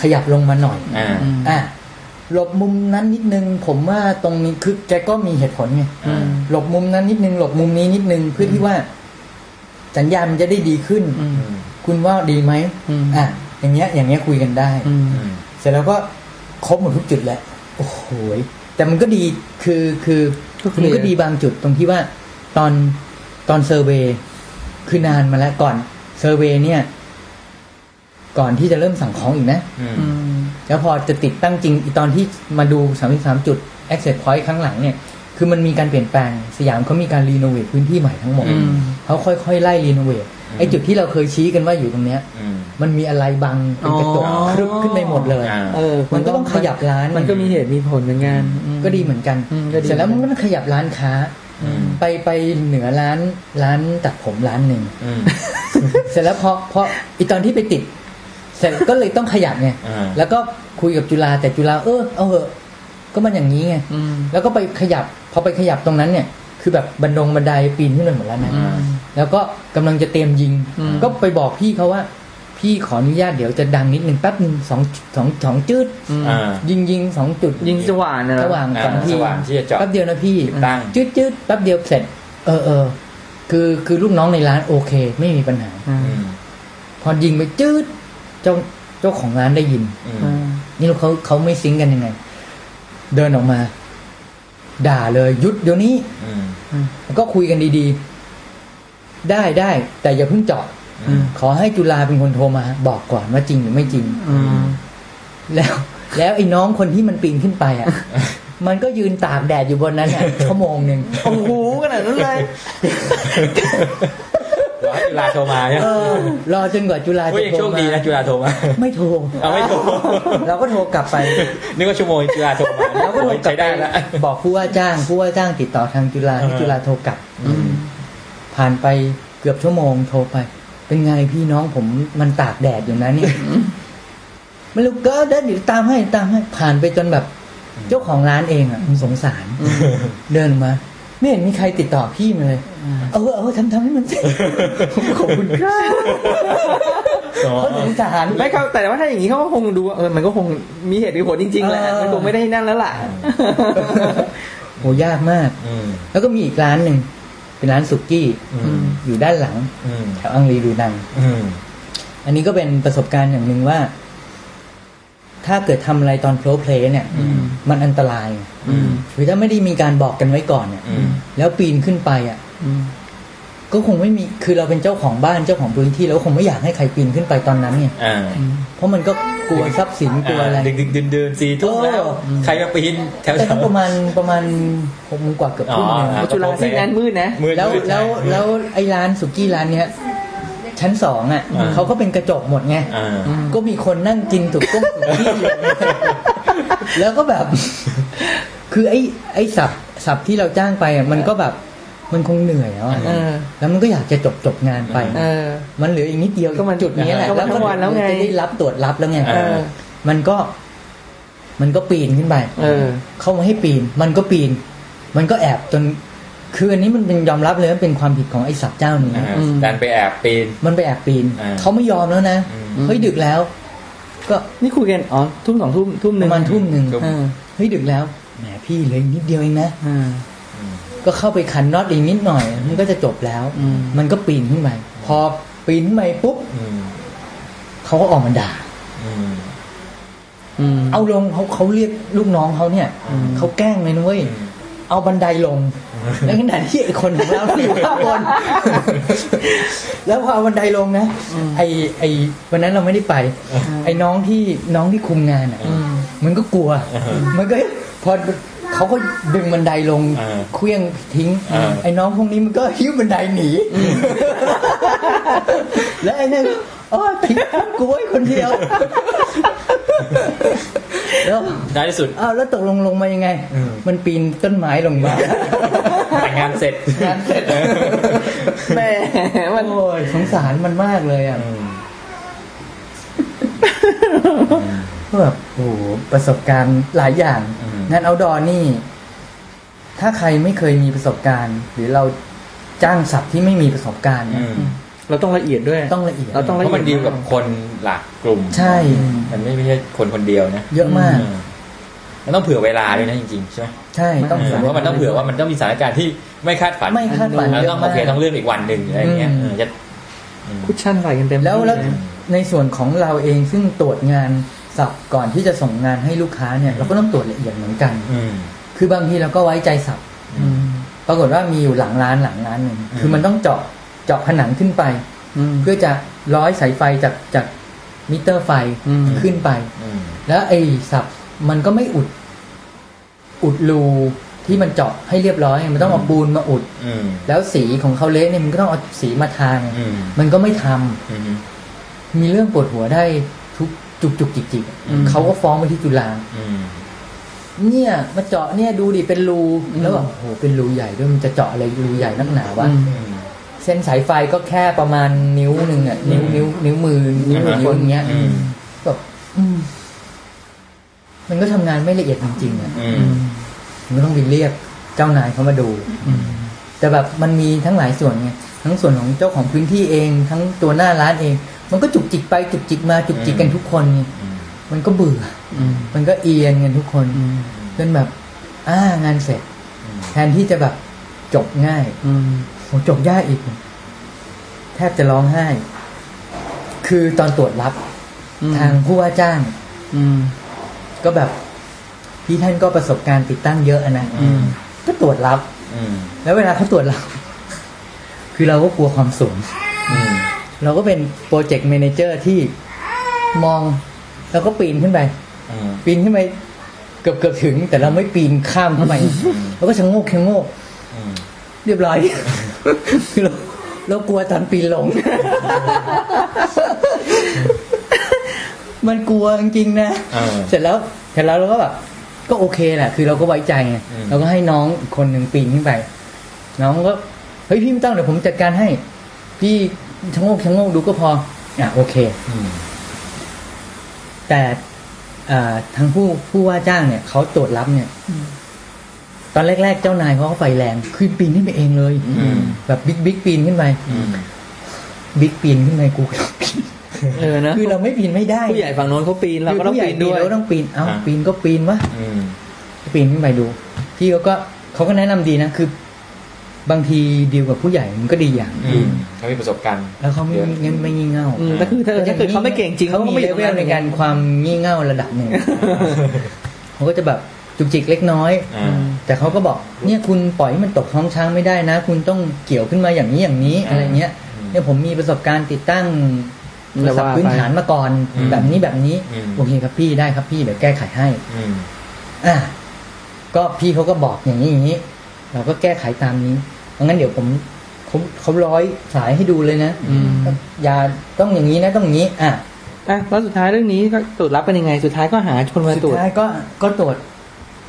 ขยับลงมาหน่อยอ่าอืมอะหลบมุมนั้นนิดนึง ผมว่าตรงนี้คือแกก็มีเหตุผลไงอืมหลบมุมนั้นนิดนึง หลบมุมนี้นิดนึงเพื่อที่ว่า สัญญาณมันจะได้ดีขึ้นอืมอืม คุณว่าดีไหมอืมอะอย่างเงี้ย อย่างเงี้ยคุยกันได้อืมอืมเสร็จแล้วก็ครบหมดทุกจุดแล้วโอ้โหยแต่มันก็ดีคือคือก็เคลียร์มันก็ดีบางจุดตรงที่ว่าตอนตอนเซอร์เวย์คือนานมาแล้วก่อนเซอร์เวย์เนี่ย ก่อนที่จะเริ่มสั่งของอีกนะอืมอืมแล้วพอจะติดตั้งจริงอีตอนที่มาดู33จุด access point ครั้งหลังเนี่ย คือมันมีการเปลี่ยนแปลงสยามเขามีการรีโนเวทพื้นที่ใหม่ทั้งหมดอืมเขาค่อยๆไล่รีโนเวทไอ้จุดที่เราเคยชี้กันว่าอยู่ตรงเนี้ยอืมมันมีอะไรบังเป็นกระจกอ๋อครึบขึ้นไปหมดเลยอ่าเออมันก็ต้องขยับร้านมันก็มีเหตุมีผลเหมือนกันอืมก็ดีเหมือนกันอืมก็ดีเสร็จแล้วมันก็ต้องขยับร้านค้าอืมไปไปเหนือร้านร้านตัดผมร้านหนึ่งอืมเสร็จแล้วพอพออีตอนที่ไปติด เสร็จก็เลยต้องขยับไงอ่าแล้วก็คุยกับจุฬาแต่จุฬาเออเอาเหอะก็มันอย่างนี้ไงอืมแล้วก็ไปขยับ พอไปขยับตรงนั้นเนี่ย คือแบบบันดงบันไดปีนขึ้นไปหมดแล้วนะอืมแล้วก็กำลังจะเตรียมยิงอืมก็ไปบอกพี่เขาว่าพี่ขออนุญาตเดี๋ยวจะดังนิดนึงแป๊บหนึ่งสองสองสองจืดอืมอ่ายิงยิงสองจุด ยิงสว่านนะระหว่างอ่าสองทีสว่างที่จะเจาะแป๊บเดียวนะพี่ตั้งจืดจืดแป๊บเดียวเสร็จ เออเออคือคือลูกน้องในร้านโอเค ไม่มีปัญหาอือืมมพอยิงไปจืดเจ้าเจ้าของร้านได้ยินอืมอืมนี่ลูกเขาเขาไม่ซิงค์กันยังไง เดินออกมา ด่าเลยหยุดเดี๋ยวนี้อืมแล้วก็คุยกันดีๆ ได้ได้ แต่อย่าเพิ่งเจาะอืมขอให้จุฬาเป็นคนโทรมา บอกก่อนว่าจริงหรือไม่จริงอืมแล้วแล้วไอ้น้องคนที่มันปีนขึ้นไปอะ มันก็ยืนตากแดดอยู่บนนั้นอะชั่วโมงหนึ่งโอ้โหขนาดนั้นเลยร อให้จุฬาโทรมาเนี่ยเออรอจนกว่าจุฬาเฮ้ยจะยังโทโชรคมาดีนะจุฬาโทรมาไม่โทรเอาไม่โทรเราก็โทรกลับไปนึกว่าชั่วโมงจุฬาโทรมาเราก็โทรกลัใช้บได้ไปแล้วบอกผู้ว่าจ้างผู้ว่าจ้างติดต่อทางจุฬาให้เออจุฬาโทรกลับอืมผ่านไปเกือบชั่วโมงโทรไป เป็นไงพี่น้องผมมันตากแดดอยู่นะเนี่ยไม่รู้ก็เดินเดี๋ยวตามให้ตามให้ผ่านไปจนแบบ เจ้าของร้านเองอะมันสงสาร เดินมา ไม่เห็นมีใครติดต่อพี่มาเลย เออเออทำทำให้มันเสร็จขอบคุณครับอ๋อเขาสงสารไม่เขาแต่ว่าถ้าอย่างนี้เขาก็คงดูว่าเออมันก็คงมีเหตุมีผลจริงๆแหละเออมันคงไม่ได้นั่นแล้วล่ะโหยากมากอืมแล้วก็มีอีกร้านหนึ่งเป็นร้านสุกี้อืมอยู่ด้านหลังอืมแถวอังรีดูนังอืมอันนี้ก็เป็นประสบการณ์อย่างหนึ่งว่า ถ้าเกิดทำอะไรตอนโฟล์เพลย์เนี่ยอืมมันอันตรายอืมคือถ้าไม่ได้มีการบอกกันไว้ก่อนเนี่ยอืมแล้วปีนขึ้นไปอะอืมก็คงไม่มีคือเราเป็นเจ้าของบ้านเจ้าของพื้นที่เราก็คงไม่อยากให้ใครปีนขึ้นไปตอนนั้นเนี่ยอ่าเพราะมันก็กลัวทรัพย์สินกลัวอะไรดึกดึกดื่นดื่นสี่ทุ่มแล้วเออใครมาปีนแถวแต่แถทั้งวประมาณประมาณหกโมงกว่าเกือบทุ่มหนึงอ๋อจุฬาที่นั้นมืดนะมือแล้วมืดแล้วใช่แล้วไอ้ร้านสุกี้ร้านเนี้ย ชั้นสองอะอ่าเขาก็เป็นกระจกหมดไงอ่าอืมก็มีคนนั่งกินถูกก้มถูกที่อยู่แล้วก็แบบ คือไอ้ไอ้สับสับที่เราจ้างไปอะมันก็แบบมันคงเหนื่อยแล้วอะเออแล้วมันก็อยากจะจบจบงานไปเออมันเหลืออีกนิดเดียวก็มันจุดนี้แหละก็มันทั้งวันแล้วไงจะได้รับตรวจรับแล้วไงเออมันก็ มันก็ปีนขึ้นไปเออเข้ามาให้ปีน มันก็ปีน มันก็แอบจน คืออันนี้มันเป็นยอมรับเลยว่าเป็นความผิดของไอ้สับเจ้านี้อ่าอืมดันไปแอบปีน มันไปแอบปีนอ่าเขาไม่ยอมแล้วนะอืมเฮ้ยดึกแล้ว ก็นี่คุยกันอ๋อทุ่มสองทุ่มทุ่มหปนึ่งระมาณทุ่มหนึ่งทุ่มเออเฮ้ยดึกแล้วแหมพี่เหลยนิดเดียวเองนะอ่าอืมก็เข้าไปขันน็อตอีกนิดหน่อย มันก็จะจบแล้วอืมมันก็ปีนขึ้นไปพอปีนขึ้นไปปุ๊บอืมเขาก็ออกมาด่าอืมอืมเอาลงเขาเขาเรียกลูกน้องเขาเนี่ยอืมเขาแกล้งเลยนะเว้ยอืมเอาบันไดลง ในขณะที่ไอ้คนของเราที่อยู่ข้างบน แล้วพอเอาบันไดลงนะไอไอวันนั้นเราไม่ได้ไป ไอ้น้องที่น้องที่คุมงานอะอืมมันก็กลัว มันก็พอเขาเขาก็ดึงบันไดลงเออเคลี้ยงทิ้งเออไอ้น้องพวกนี้มันก็หิ้วบันไดหนี แล้วไอ้นั่นอ๋อทิ้งกูไว้คนเดียว แล้วท้ายที่สุดอ้าวแล้วตกลงลงมายังไงอืมมันปีนต้นไม้ลงมาแต่งงานเสร็จงานเสร็จแหม่มันโอ้ยสงสารมันมากเลยอะอืมก็แบบโอ้โหประสบการณ์หลายอย่างอืมงานเอาดอนี่ ถ้าใครไม่เคยมีประสบการณ์ หรือเราจ้าง sub ที่ไม่มีประสบการณ์อืม เราต้องละเอียดด้วย ต้องละเอียดเราต้องละเอียดราะมันดีลกับคนหลากกลุ่มใช่ มันไม่ไม่ใช่คนคนเดียวนะเยอะมากอืมมันต้องเผื่อเวลาด้วยนะจริงๆใช่ไหมใช่ต้องเออเพราะมันต้องเผื่อว่ามันต้องมีสถานการณ์ที่ไม่คาดฝันไม่คาดฝันแล้วเยต้ออะงมาโอกเคต้องเลื่อนอีกวันหนึ่งอะไรอย่างเงี้ยอืม เออจะอืม cushion ใส่กันเต็มแล้วแล้วที่เย ในส่วนของเราเองซึ่งตรวจงาน sub ก่อนที่จะส่งงานให้ลูกค้าเนี่ย เราก็ต้องตรวจละเอียดเหมือนกัน อืม คือบางทีเราก็ไว้ใจสับอืม ปรากฏว่ามีอยู่หลังร้านหลังร้านหนึ่งอืมคือมันต้องเจาะ เจาะผนังขึ้นไปอืมเพื่อจะร้อยสายไฟจากจากมิเตอร์ไฟอืมขึ้นไปอืมแล้วไอ้สับมันก็ไม่อุด อุดรูที่มันเจาะให้เรียบร้อย มันต้องเอาปูนมาอุดอืมแล้วสีของเขาเละเนี่ยมันก็ต้องเอาสีมาทาไงอืมมันก็ไม่ทำอืมมีเรื่องปวดหัวได้ทุกจุกจุกจิกจิกอืมเขาก็ฟ้องไปที่จุฬาอืมเนี่ยมาเจาะเนี่ยดูดิเป็นรูอืมแล้วแบบโอ้โหเป็นรูใหญ่ด้วยมันจะเจาะอะไรรูใหญ่นักหนาวะอืมอืม เส้นสายไฟก็แค่ประมาณนิ้วหนึ่งอะนิ้วนิ้วนิ้วมือนิ้วอ่าฮะนิ้วอย่างเงี้ยอืมแบบอืมมันก็ทำงานไม่ละเอียดจริงๆอะอืมมันก็ต้องไปเรียกเจ้านายเขามาดูอืมแต่แบบมันมีทั้งหลายส่วนไงทั้งส่วนของเจ้าของพื้นที่เอง ทั้งตัวหน้าร้านเอง มันก็จุกจิกไปจุกจิกมาจุกจิกกันทุกคนไงอืมมันก็เบื่ออืมมันก็เอียนกันทุกคนอืมจนแบบ อ่างานเสร็จ แทนที่จะแบบจบง่าย อืมโหจบยากอีก แทบจะร้องไห้ คือตอนตรวจรับอืมทางผู้ว่าจ้าง อืม ก็แบบ พี่ท่านก็ประสบการณ์ติดตั้งเยอะอะนะอืมก็ตรวจรับ อืมแล้วเวลาเขาตรวจรับคือเราก็กลัวความสูงอืมเราก็เป็นโปรเจกต์ a ม a เจอร์ที่มอง แล้วก็ปีนขึ้นไปอืมปีนขึ้นไปเกือบเกือบถึง แต่เราไม่ปีนข้ามเข้าไปเราก็ชะโงกชะโงกอืม เรียบร้อยคือเราเรากลัวตอนปีนลง มันกลัวจริงๆนะเออเสร็จแล้วเสร็จแล้วเราก็แบบก็โอเคแหละคือเราก็ไว้ใจไงอืมเราก็ให้น้องอีกคนหนึ่งปีนขึ้นไป น้องก็เฮ้ยพี่ไม่ต้องเดี๋ยวผมจัดการให้ พี่ชะโงกชะโงกดูก็พออะโอเคอืมแต่อ่าทางผู้ผู้ว่าจ้างเนี่ยเขาตรวจรับเนี่ย ตอนแรก ๆ เจ้านายเขาก็ไฟแรงคือปีนขึ้นไปเองเลยอืมแบบบิ๊กบิ๊กปีนขึ้นไปอืมบิ๊กปีนขึ้นไปกูก็ต้องปีนเออนะคือเราไม่ปีนไม่ได้ผู้ใหญ่ฝั่งโน้นเขาปีนเราก็ต้องคือผู้ใหญ่ปีนด้วยเราก็ต้องปีนเอ้าอะปีนก็ปีนวะอืมปีนขึ้นไปดูพี่เขาก็เขาก็แนะนำดีนะคือ บางทีดีลกับผู้ใหญ่มันก็ดีอย่างอืมเขามีประสบการณ์แล้วเขาไม่เยอะไม่ไม่งี่เง่าอืมแต่คือถ้าถ้าเกิดเขาไม่เก่งจริงเขาเขาก็มีไม่อเลยู่ตรเวงลนั้นในการความงี่เง่าระดับหนึ่งเขาก็จะแบบ จุกจิกเล็กน้อยอ่าแต่เขาก็บอกเนี่ยคุณปล่อยให้มันตกท้องช้างไม่ได้นะ คุณต้องเกี่ยวขึ้นมาอย่างนี้อย่างนี้อ่าอะไรเงี้ยอืมเนี่ยผมมีประสบการณ์ติดตั้งโทรศัพท์พื้นฐานมาก่อนอืมแบบนี้แบบนี้อืมโอเคครับพี่ได้ครับพี่เดี๋ยวแก้ไขให้อืมอะก็พี่เขาก็บอกอย่างนี้อย่างนี้ เราก็แก้ไขตามนี้เพราะงั้นเดี๋ยวผมเขาเขาร้อยสายให้ดูเลยนะอืมอย่าต้องอย่างนี้นะต้องอย่างนี้ อะอะแล้วสุดท้ายเรื่องนี้ก็ตรวจรับเป็นยังไง สุดท้ายก็หาคนมาสุดตรวจท้ายก็ก็ตรวจ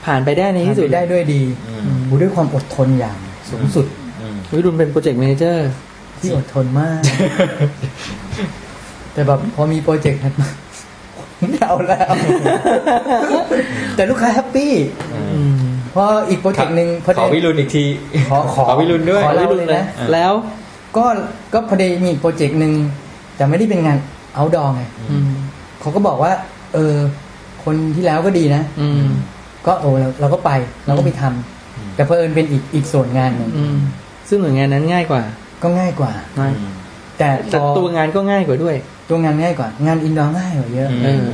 ผ่านไปได้ในที่สุดผ่านไปได้ด้วยดีอืมโอ้ด้วยความอดทนอย่างสูงสุดอืมวิรุณเป็นโปรเจกต์แมเนเจอร์ที่อดทนมาก แต่แบบพอมีโปรเจกต์นั้นมาไม่เอาแล้ว แต่ลูกค้า happy อืมพออีกโปรเจกต์หนึ่งพอขอดีวิรุณอีกทีขอขอขอวิรุณด้วยขอวิรุณเล่าเลยเลยนะแล้วก็ก็พอดีมีอีกโปรเจกต์หนึ่งแต่ไม่ได้เป็นงาน outdoor ไงอืมเขาก็บอกว่า เออ คนที่แล้วก็ดีนะอืม ก็โอ้เราเราก็ไปเราก็ไปทำอืมแต่เพอเอิญเป็นอีกอีกส่วนงานหนึ่งอืมซึ่งหน่วยงานนั้นง่ายกว่า ก็ง่ายกว่านะอืมแต่พแต่อตัวงานก็ง่ายกว่าด้วย ตัวงานง่ายกว่า งานอินดอร์ง่ายกว่าเยอะเออ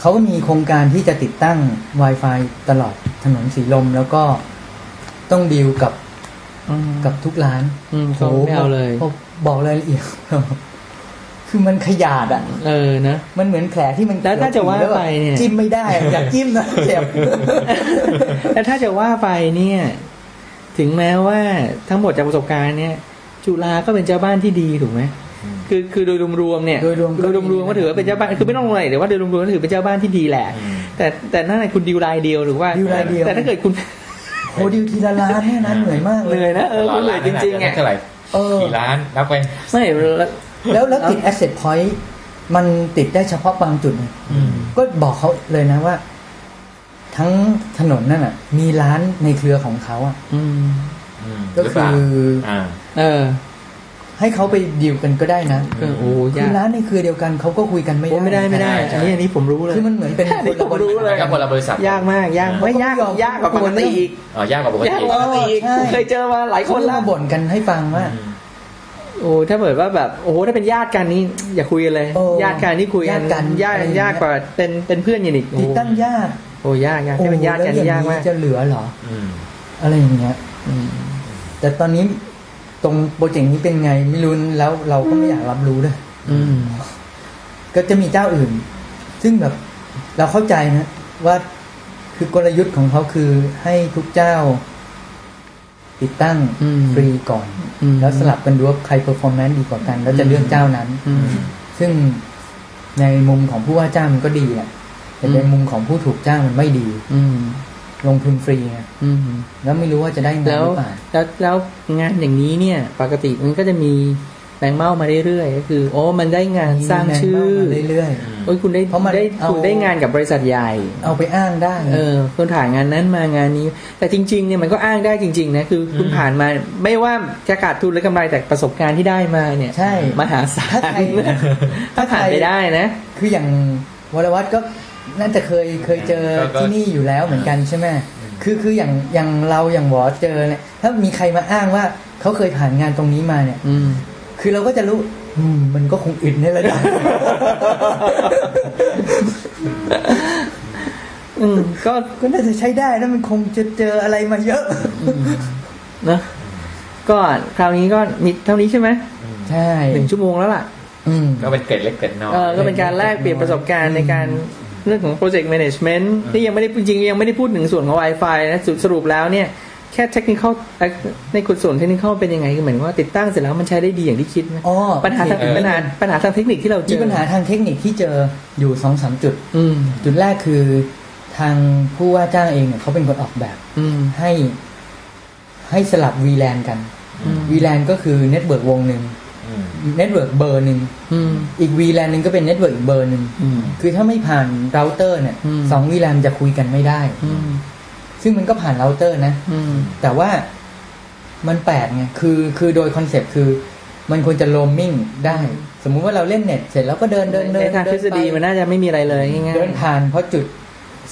เขาก็มีโครงการที่จะติดตั้ง Wi-Fi ตลอดถนนสีลมแล้วก็ต้องดีลกับอืมกับทุกร้านอืมเขาไม่เอาเลยโโหบอกรายละเอียด คือมันขยาดอะ เออนะ มันเหมือนแผลที่มันแล้วถ้าจะว่าไปเนี่ยจิ้มไม่ได้อะอยากจิ้มนะเจ็บแล้วถ้าจะว่าไปเนี่ย ถึงแม้ว่าทั้งหมดจากประสบการณ์เนี่ย จุฬาก็เป็นเจ้าบ้านที่ดีถูกไหมคือคือโดยรวมๆเนี่ยโดยรวมก็โดยรวมๆก็ถือว่าเป็นเจ้าบ้านคือไม่ต้องอะไรแต่ว่าโดยรวมๆก็ถือเป็นเจ้าบ้านที่ดีแหละ แต่แต่นั่นแหละคุณดิวรายเดียวหรือว่าดิวรายเดียวแต่ถ้าเกิดคุณโหดิวทีละล้านเนี่ยนะเหนื่อยมากเลเหนื่อยยนะเออคุณเหนื่อยจริงๆอะอะเท่าไหร่เออกี่ล้านนับไปไม่ แล้วแล้วแล้วติด asset point มันติดได้เฉพาะบางจุดไงก็บอกเขาเลยนะว่า ทั้งถนนนั่นอะ มีร้านในเครือของเขาอะอืมอืมก็หรือคืเปล่าออ่าเออ ให้เขาไปดีลกันก็ได้นะก็โอ้คืยาอกร้านในเครือเดียวกันเขาก็คุยกันไม่โอ้ได้ไม่ได้ไม่ได้ใช่อันนี้อันนี้ผมรู้เลยคือมันเหมือนเป็นอันนี้ผมรู้เลยก็คนละบริษัทยากมากยากไม่ยากยากกว่าปกติอีกอ๋อยากกว่าปกยากติกว่าปกติอีกใช่เคยเจอมาหลายคเขานก็แล้วมาบ่นกันให้ฟังว่าอืม โอ้ถ้าเกิดว่าแบบโอ้โหถ้าเป็นญาติกันนี่อย่าคุยกันเลยโอ้ญาติกันนี่คุยกันญาติกันยากอะไรอย่างเงี้ยยากกว่าเป็นเป็นเพื่อนกันอีกโอ้ติดตั้งญาติโอ้ยากยากถ้าเป็นญาติกันโอ้นี่แล้วยากองมากนี้จะเหลือเหรออืมอะไรอย่างเงี้ยอืมแต่ตอนนี้ตรงโปรเจกต์นี้เป็นไงไม่รู้แล้วเราก็ไม่อยากรับรู้เลยอืมก็จะมีเจ้าอื่น ซึ่งแบบเราเข้าใจนะว่าคือกลยุทธ์ของเขาคือให้ทุกเจ้า ติดตั้งอืมฟรีก่อนอืมแล้วสลับกันดูว่าใครเ e อร์ฟอร์แมนซ์ดีกว่ากัน แล้วจะเลือกเจ้านั้นอืมซึ่งในมุมของผู้ว่าจ้างมันก็ดีแหละแต่ในอืมมุมของผู้ถูกจ้างมันไม่ดี อืมลงทุนฟรีไงอืมแล้วไม่รู้ว่าจะได้เงินหรือเปล่าแล้วแล้วแล้วงานอย่างนี้เนี่ย ปกติมันก็จะมี แมงเม่ามาเรื่อยๆก็คือโอ้มันได้งานสร้างชื่อมีแมงเม่ามาเรื่อยโอ้ยคุณได้เพราะมันได้เอาคุณได้งานกับบริษัทใหญ่ๆเอาไปอ้างได้ เออคุณผ่านงานนั้นมางานนี้ แต่จริงๆเนี่ยมันก็อ้างได้จริงๆนะคือคุณผ่านมาไม่ว่าจะขาดทุนหรือกำไรแต่ประสบการณ์ที่ได้มาเนี่ยใช่มหาศาลถ้าใครถ้าผ่านไปได้นะ คืออย่างวรวัตก็น่าจะเคยเคยเจอก็ก็ที่นี่อยู่แล้วเหมือนกันใช่ไหมคือคืออย่างอย่างเราอย่างหวอเจอเนี่ยถ้ามีใครมาอ้างว่าเขาเคยผ่านงานตรงนี้มาเนี่ยอืม คือเราก็จะรู้อืมมันก็คงอึดในระดับอืมก็ก็น่าจะใช้ได้แล้วมันคงจะเจออะไรมาเยอะนะก็คราวนี้ก็มีเท่านี้ใช่ไหมใช่หนึ่งชั่วโมงแล้วล่ะอืมก็เป็นเกร็ดเล็กเกร็ดน้อยเออก็เป็นการแลกเปลี่ยนประสบการณ์ในการเรื่องของ project management นี่ยังไม่ได้จริงๆยังไม่ได้พูดถึงส่วนของ Wi-Fi นะสรุปแล้วเนี่ย แค่ technical เอ่อในคุณส่วน technical เป็นยังไงก็เหมือนว่าติดตั้งเสร็จแล้วมันใช้ได้ดีอย่างที่คิดไหมอ๋อปัญหาทางเออปัญหาปัญหาทางเทคนิคที่เราเจที่อปัญหาทางเทคนิคที่เจออยู่สองสามจุดอืมจุดแรกคือทางผู้ว่าจ้างเองเนี่ยเขาเป็นคนออกแบบ อืมให้ให้สลับ VLAN กันอืม VLAN ก็คือ network วงหนึ่งอืม network เบอร์หนึ่งอืมอีก VLAN หนึ่งก็เป็น network อีกเบอร์หนึ่งอืมคือถ้าไม่ผ่านเราเตอร์เนี่ยอืมสอง VLAN จะคุยกันไม่ได้อืม ซึ่งมันก็ผ่านเราเตอร์นะ อืม แต่ว่ามันแปลกไงคือคือโดย concept คือ มันควรจะโรมมิ่งได้ สมมุติว่าเราเล่นเน็ตเสร็จแล้วก็เดินเดินเดิในนทางทฤษฎีมันเดินน่าจะไม่มีอะไรเลยไปง่ายๆเดินผ่านเพราะจุด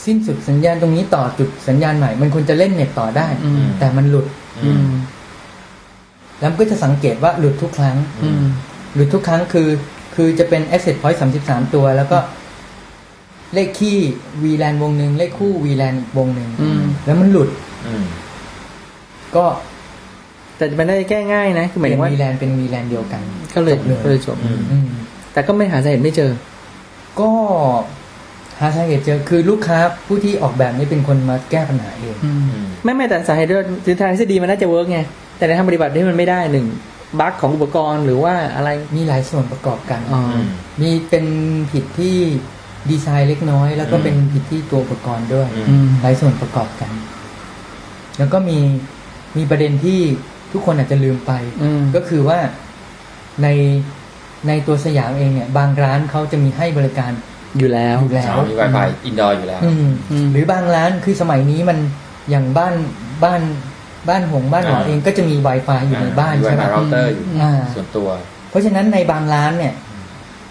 สิ้นสุดสัญญาณตรงนี้ต่อจุดสัญญาณใหม่ มันควรจะเล่นเน็ตต่อได้อืมแต่มันหลุด อืม แล้วมันก็จะสังเกตว่าหลุดทุกครั้ง อืม หลุดทุกครั้งคือ คือจะเป็น access point 33ตัว แล้วก็ เลขคี่ VLAN วงหนึ่งเลขคู่ VLAN อีกวงหนึ่งอืมแล้วมันหลุด อืมก็แต่มันได้แก้ง่ายนะคือเปลี่ยถึนงว่า VLAN เป็น VLAN เดียวกัน ก็เลยจบเลยก็เลยจบอืมอืมแต่ก็ไม่หาสาเหตุไม่เจอ ก็หาสาเหตุเจอคือลูกค้าผู้ที่ออกแบบนี้เป็นคนมาแก้ปัญหาเองอืมอืมไม่ไม่แต่สาเหตุด้วยคือทางทฤษฎีมันน่าจะ work ไงแต่ในทางปฏิบัติที่มันไม่ได้หนึ่ง bug ของอุปกรณ์หรือว่าอะไรมีหลายส่วนประกอบกันอ๋ออืมมีเป็นผิดที่ ดีไซน์เล็กน้อย แล้วก็อืมเป็นผิดที่ตัวอุปกรณ์ด้วยอืมอืมหลายส่วนประกอบกัน แล้วก็มีมีประเด็นที่ทุกคนอาจจะลืมไปอืมก็คือว่าในในตัวสยามเองเนี่ย บางร้านเขาจะมีให้บริการอยู่แล้วอยู่แล้วมี Wi-Fi indoor อยู่แล้วอืมอืมหรือบางร้านคือสมัยนี้มันอย่างบ้านบ้านบ้านหงบ้านหออ่าเองก็จะมี Wi-Fi อยู่ในบ้านมีใช่ไหม Wi-Fi router อยู่อ่าส่วนตัว เพราะฉะนั้นในบางร้านเนี่ย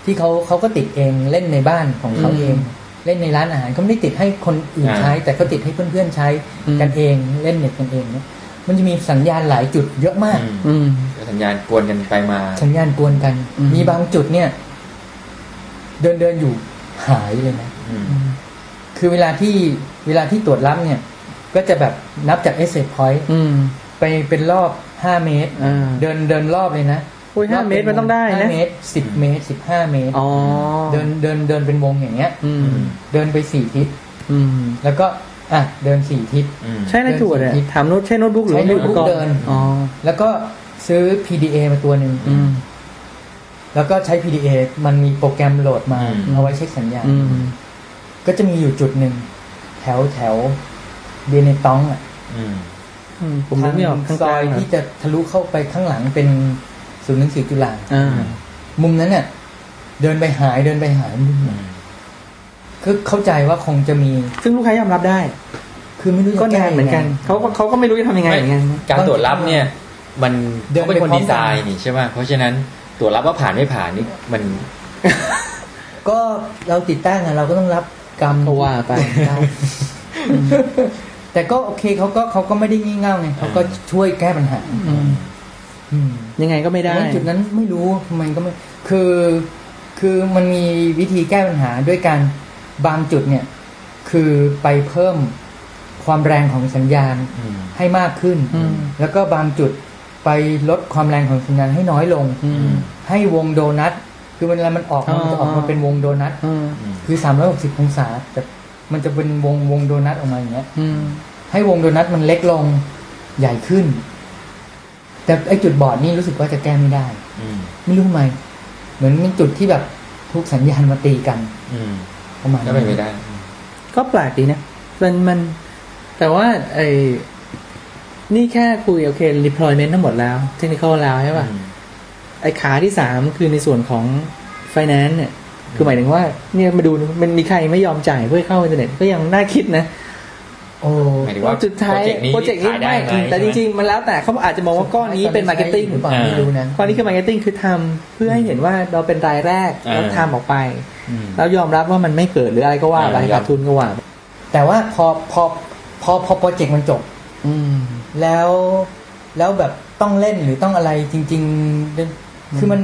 ที่เขาเขาก็ติดเองเล่นในบ้านของเขาอืมเอง เล่นในร้านอาหารเขาไม่ได้ติดให้คนอื่นอ่าใช้ แต่เขาติดให้เพื่อนๆใช้อืมกันเองเล่นเน็ตกันเองเนี่ยมันจะมีสัญญาณหลายจุดเยอะมาก อืมอืมสัญญาณกวนกันไปมา สัญญาณกวนกันอืมมีบางจุดเนี่ย เดินเดินอยู่หายเลยนะอืมคือเวลาที่เวลาที่ตรวจรับเนี่ย ก็จะแบบนับจาก exit point อืมไปเป็นรอบ5เมตรอ่าเดินเดินรอบเลยนะ อ้ยห้าเมตรมันต้องได้ห้านะเมตรสิบเมตรสิบห้าเมตรอ๋อเดินเดินเดินเป็นวงอย่างเงี้ย อืมเดินไปสี่ทิศอืมแล้วก็อะเดินสี่ทิศอืมใช่นะจวดอะถามโน้ตใช่โน้ตบุ๊กหรือใช้โน้ตบุ๊กอุปรณ์เดินอ๋อแล้วก็ซื้อ PDA มาตัวหนึ่งอืมแล้วก็ใช้ PDA มันมีโปรแกรมโหลดมาอืมเอาไว้เช็คสัญญาณอืมก็จะมีอยู่จุดหนึ่งแถวแถวเดนในตองอะอืมอืมผมนึกไม่ออกทาข้างงซกอลางยอะที่จะทะลุเข้าไปข้างหลังเป็น ศูนย์หนังสือจุฬาอ่ามุมนั้นเนี่ยเดินไปหายเดินไปหายมุมไหนคือเข้าใจว่าคงจะมี ซึ่งลูกค้ายอมรับได้ คือไม่รู้จะก็นานเหมือนกันแยังไงเขาก็เขาก็ไม่รู้จะทำยังไงเหมือนกันการตรวจรับเนี่ย มันเดินเขาเป็นคนไปพร้อมกันดีไซน์นี่ใช่ไหมเพราะฉะนั้นตรวจรับว่าผ่านไม่ผ่านนี่มัน ก็เราติดตั้งอะเราก็ต้องรับกรรมก็ว่าไปได้แต่ก็โอเคเขาก็เขาก็ไม่ได้งี่เง่าไงเขาก็ช่วยแก้ปัญหาอืมอืม ยังไงก็ไม่ได้แต่ว่าจุดนั้นไม่รู้มันก็ไม่คือคือมันมีวิธีแก้ปัญหาด้วยการบางจุดเนี่ย คือไปเพิ่มความแรงของสัญญาณอืมให้มากขึ้นอืมแล้วก็บางจุดไปลดความแรงของสัญญาณให้น้อยลงอืมให้วงโดนัทคือเวลามันออกอ๋อมันจะออกมาเป็นวงโดนัทอืมคือ360องศาแต่มันจะเป็นวงวงโดนัทออกมาอย่างเงี้ยอืมให้วงโดนัทมันเล็กลงใหญ่ขึ้น แต่ไอจุดบอดนี่รู้สึกว่าจะแก้ไม่ได้ อืมไม่รู้ทำไม เหมือนมีจุดที่แบบทุกสัญญาณมาตีกัน อืมประมาณก็เป็นไปได้ ก็แปลกดีนะมันมัน แต่ว่าไอ้นี่แค่คุยโอเค deployment ทั้งหมดแล้ว technical แล้วใช่ป่ะไอ้ขาที่สามคือในส่วนของ finance เนี่ยคือหมายถึงว่า เนี่ยมาดูมันมีใครไม่ยอมจ่ายเพื่อเข้าอินเทอร์เน็ตก็ยังน่าคิดนะโอ้ หมายถึงว่าสุดท้ายโปรเจกต์นี้โปรเจกต์นี้ขายได้ไม่ไหมแต่จริงๆ มันแล้วแต่เขาอาจจะมองว่าก้อนนี้เป็น marketing หรือเปล่าไม่รู้นะก้อนนี้คือ marketing คือทำเพื่อให้เห็นว่าเราเป็นรายแรกอ่าแล้วทำออกไปอืมแล้วยอมรับว่ามันไม่เกิดหรืออะไรก็ว่าไปอ่ายอมขาดทุนก็ว่าไปแต่ว่าพอพอพอพอโปรเจกต์มันจบ อืมแล้วแล้วแบบต้องเล่นหรือต้องอะไรจริง ๆ คือมัน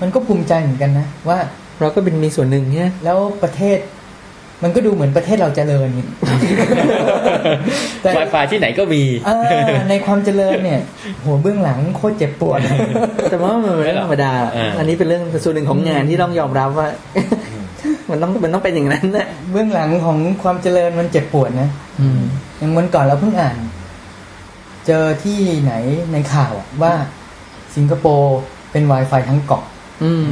มันก็ภูมิใจเหมือนกันนะว่า เราก็เป็นมีส่วนหนึ่งเนี่ยแล้วประเทศ มันก็ดูเหมือนประเทศเราเจริญนี่แต่ Wi-Fi ที่ไหนก็มีเออในความเจริญเนี่ย หัวเบื้องหลังโคตรเจ็บปวดแต่ว่ามันเป็นเรื่องธรรมดาเอออัอันนี้เป็นเรื่องส่วนหนึ่งของงานที่ต้องยอมรับว่า มันต้องมันต้องเป็นอย่างนั้นนะเบื้องหลังของความเจริญมันเจ็บปวดนะอืมอย่างวันก่อนเราเพิ่งอ่าน เจอที่ไหนในข่าวอะว่าสิงคโปร์เป็น Wi-Fi ทั้งเกาะอืม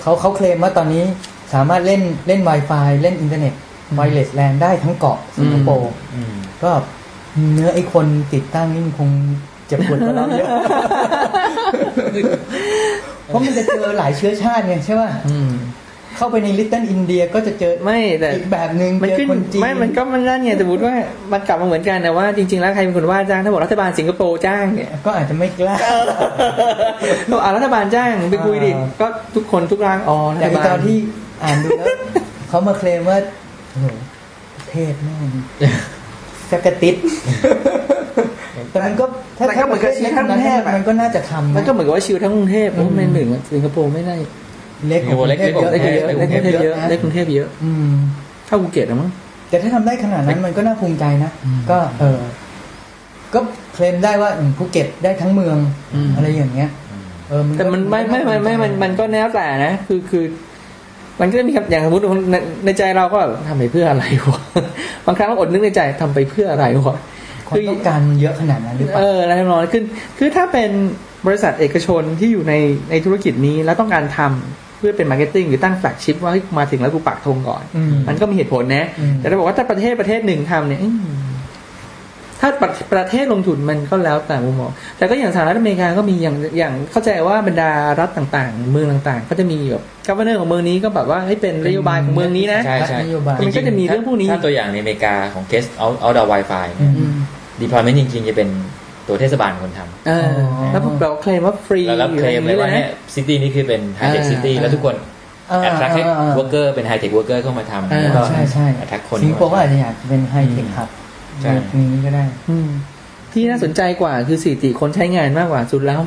เขาเขาเคลมว่าตอนนี้ สามารถเล่นเล่น Wi-Fi เล่นอินเทอร์เน็ตอืมไวเลสแลนได้ทั้งเกาะสิงคโปร์อืมก็เนื้อไอ้คนติดตั้งนี่มันคงเจ็บปวดกว่าเราเยอะเพราะมันจะเจอหลายเชื้อชาติไงใช่ป่ะอืมเข้าไปในลิตเติ้ลอินเดียก็จะเจอไม่แต่อีกแบบหนึ่งมันเจอขึ้นคนจีนไม่มันก็มันนั่นไงสมมติว่ามันกลับมาเหมือนกันแต่ว่าจริงๆแล้วใครเป็นคนว่าจ้างถ้าบอกรัฐบาลสิงคโปร์จ้างเนี่ยก็อาจจะไม่กล้าบอกอ่ารัฐบาลจ้างไปคุยดิอ่าก็ทุกคนทุกร่างอ๋อรัแต่ฐไอ้บาลตอนที่ อ่านดูแล้วเขามาเคลมว่าโอ้โหประเทศแม่งจะกระติดแต่มันก็ถ้าแต่ก็เหมือนกับชีวิตทั้งกรุงเทพอะมันก็น่าจะทำมันนะก็เหมือนกับว่าชิวทั้งกรุงเทพเพราะว่ามันหนึ่งสิงคโปร์ไม่ได้เล็กกว่าเล็กกรุงเทพเล็กเล็กกว่าเยอะเล็เล็กกกรุงเทพเยอะเล็กกรุงเทพเยอะอืมเท่าภูเก็ตอะมั้งแต่ถ้าทำได้ขนาดนั้นมันก็น่าภูมิใจนะอืมก็เออก็เคลมได้ว่าอืมภูเก็ตได้ทั้งเมืองอืมอะไรอย่างเงี้ยเออแต่มันไม่ไม่ไม่ไม่มันมันก็แน่แต่นะ คือคือ มันก็จะมีคำอย่างสมมติในในใจเราก็แบบทำไปเพื่ออะไรวะบางครั้งเราอดนึกในใจทำไปเพื่ออะไรวะความต้องการมันเยอะขนาดนั้นหรือเปล่าเอออะไรทำนองนั้นคือคือถ้าเป็นบริษัทเอกชนที่อยู่ในในธุรกิจนี้แล้วต้องการทำเพื่อเป็น marketing หรือตั้ง flagship ว่าเฮ้ยมาถึงแล้วกูปักธงก่อนอืมมันก็มีเหตุผลนะอืมแต่ถ้าบอกว่าถ้าประเทศประเทศหนึ่งทำเนี่ยอืม ถ้าประประเทศลงทุนมันก็แล้วแต่มุมมอง แต่ก็อย่างสหรัฐอเมริกาก็มีอย่างอย่างเข้าใจว่าบรรดารัฐต่างๆ เมืองต่างๆ ก็จะมีแบบ governor ของเมืองนี้ก็แบบว่าให้เป็นนโยบายของเมืองนี้นะใช่ใช่นโยบายมันก็จะมีเรื่องพวกนี้ถ้าตัวอย่างในอเมริกาของ Guest Out Outdoor Wi-Fi อืมอืม deployment จริงๆจะเป็นตัวเทศบาลคนทเอออ๋อแล้วพวกเราเคลมว่าฟรีำแล้วรับเคลมเลยว่าเนี่ยซิตี้นี้คือเป็น high tech อ่า city แล้วทุกคนอ่า attract ให้อ่าอ่า worker เป็น high tech worker เข้ามาทำอ่าแล้วก็ใช่ใช่ attract คนสิงคโปร์ก็อาจจะอยากเป็นไฮเทคครับใช่ แบบนี้ก็ได้ อืมที่น่าสนใจกว่าคือสถิติคนใช้งานมากกว่าสุดแล้ว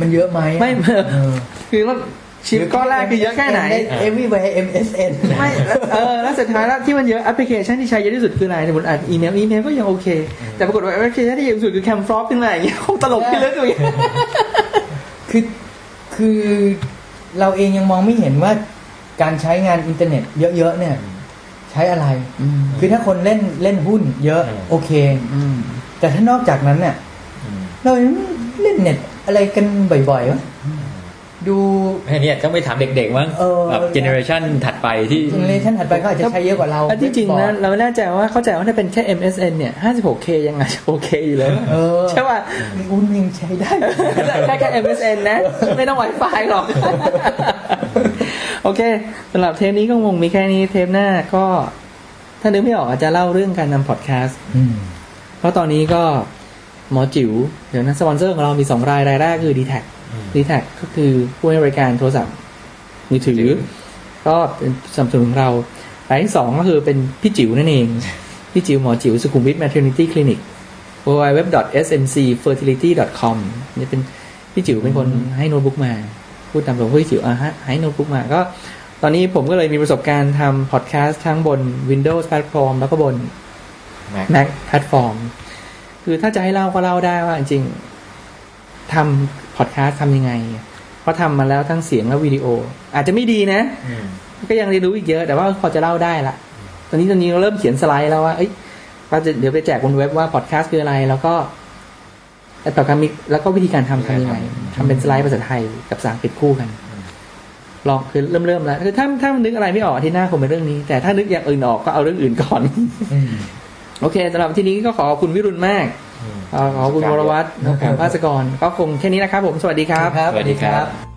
มันเยอะไหมไม่เออคือว่าชิปก้อนแรกคือเยอะแค่ไหนเอวีไว MSN ไม่แล้วเออแล้วสุดท้ายแล้วที่มันเยอะแอปพลิเคชันที่ใช้เยอะที่สุดคืออะไรสมมติอ่านอีเมลอีเมลก็ยังโอเค แต่ปรากฏว่าแอปพลิเคชันที่เยอะที่สุดคือ Camfrog ขึ้นมาอย่างเงี้ยคงตลกที่ลึกอย่างเงี้ยคือคือเราเองยังมองไม่เห็นว่าการใช้งานอินเทอร์เน็ตเยอะๆเนี่ยใช้อะไรอืมคือถ้าคนเล่นเล่นหุ้นเยอะอืมโอเคอืมแต่ถ้านอกจากนั้นเนี่ยอืมเราเล่นเน็ตอะไรกันบ่อยๆวะดูไอ้เนี่ยต้องไปถามเด็กๆมั้งเออแบบ generation ถัดไปที่ generation ถัดไปก็อาจจะใช้เยอะกว่าเราอันที่จริงบอนะร์ดเราไม่แน่ใจว่าเข้าใจว่าถ้าเป็นแค่ MSN เนี่ย 56K ยังไงโอเคอยู่เลยเออใช่ป่ะอุ้นยังใช้ได้แค่แค่ MSN นะ ไม่ต้อง Wi-Fi หรอก โอเคสำหรับเทปนี้ก็คงมีแค่นี้เทปหน้าก็ ถ้านึกไม่ออกอาจจะเล่าเรื่องการนำพอดแคสต์อืมเพราะตอนนี้ก็หมอจิ๋วเดี๋ยวนะสปอนเซอร์ของเรามีสองรายรายแรกคือ d t แท d t แทก็คือผู้ให้บริการโทรศัพท์มือถือ ก็เป็นสนับสนุนของเรารายที่สองก็คือเป็นพี่จิ๋วนั่นเอง พี่จิ๋วหมอจิ๋วสุขุมวิท maternity clinic www.smcfertility.com นี่เป็นพี่จิ๋วเป็นคนให้โน้ตบุ๊กมา พูดตามตรงพี่จิ๋วอะฮะให้โน้ตบุ๊กมาก็ตอนนี้ผมก็เลยมีประสบการณ์ทำพอดแคสต์ทั้งบน Windows platform แล้วก็บน Mac Mac platform คือถ้าจะให้เล่าก็เล่าได้ว่าจริงๆทำพอดแคสต์ทำยังไง เพราะทำมาแล้วทั้งเสียงและวิดีโอ อาจจะไม่ดีนะอืมก็ยังเรียนรู้อีกเยอะ แต่ว่าพอจะเล่าได้ละตอนนี้ตอนนี้เราเริ่มเขียนสไลด์แล้วว่าเอ้ยเราจะเดี๋ยวไปแจกบนเว็บว่าพอดแคสต์คืออะไร แล้วก็ แต่การมีแล้วก็วิธีการทำทำยังไงทำเป็นสไลด์ภาษาไทยกับภาษาอังกฤษคู่กันลองคือเริ่มเริ่มแล้วคือถ้าถ้านึกอะไรไม่ออกอาที่หน้าคงเป็นเรื่องนี้ แต่ถ้านึกอย่างอื่นออกก็เอาเรื่องอื่นก่อนอืมโอเคสำหรับที่นี้ก็ขอขอบคุณวิรุณมากอืมเอ่อขอบคุณวรวัตรขอบคุณภาสกรก็คงแค่นี้นะครับผมสวัสดีครับครับสวัสดีครับ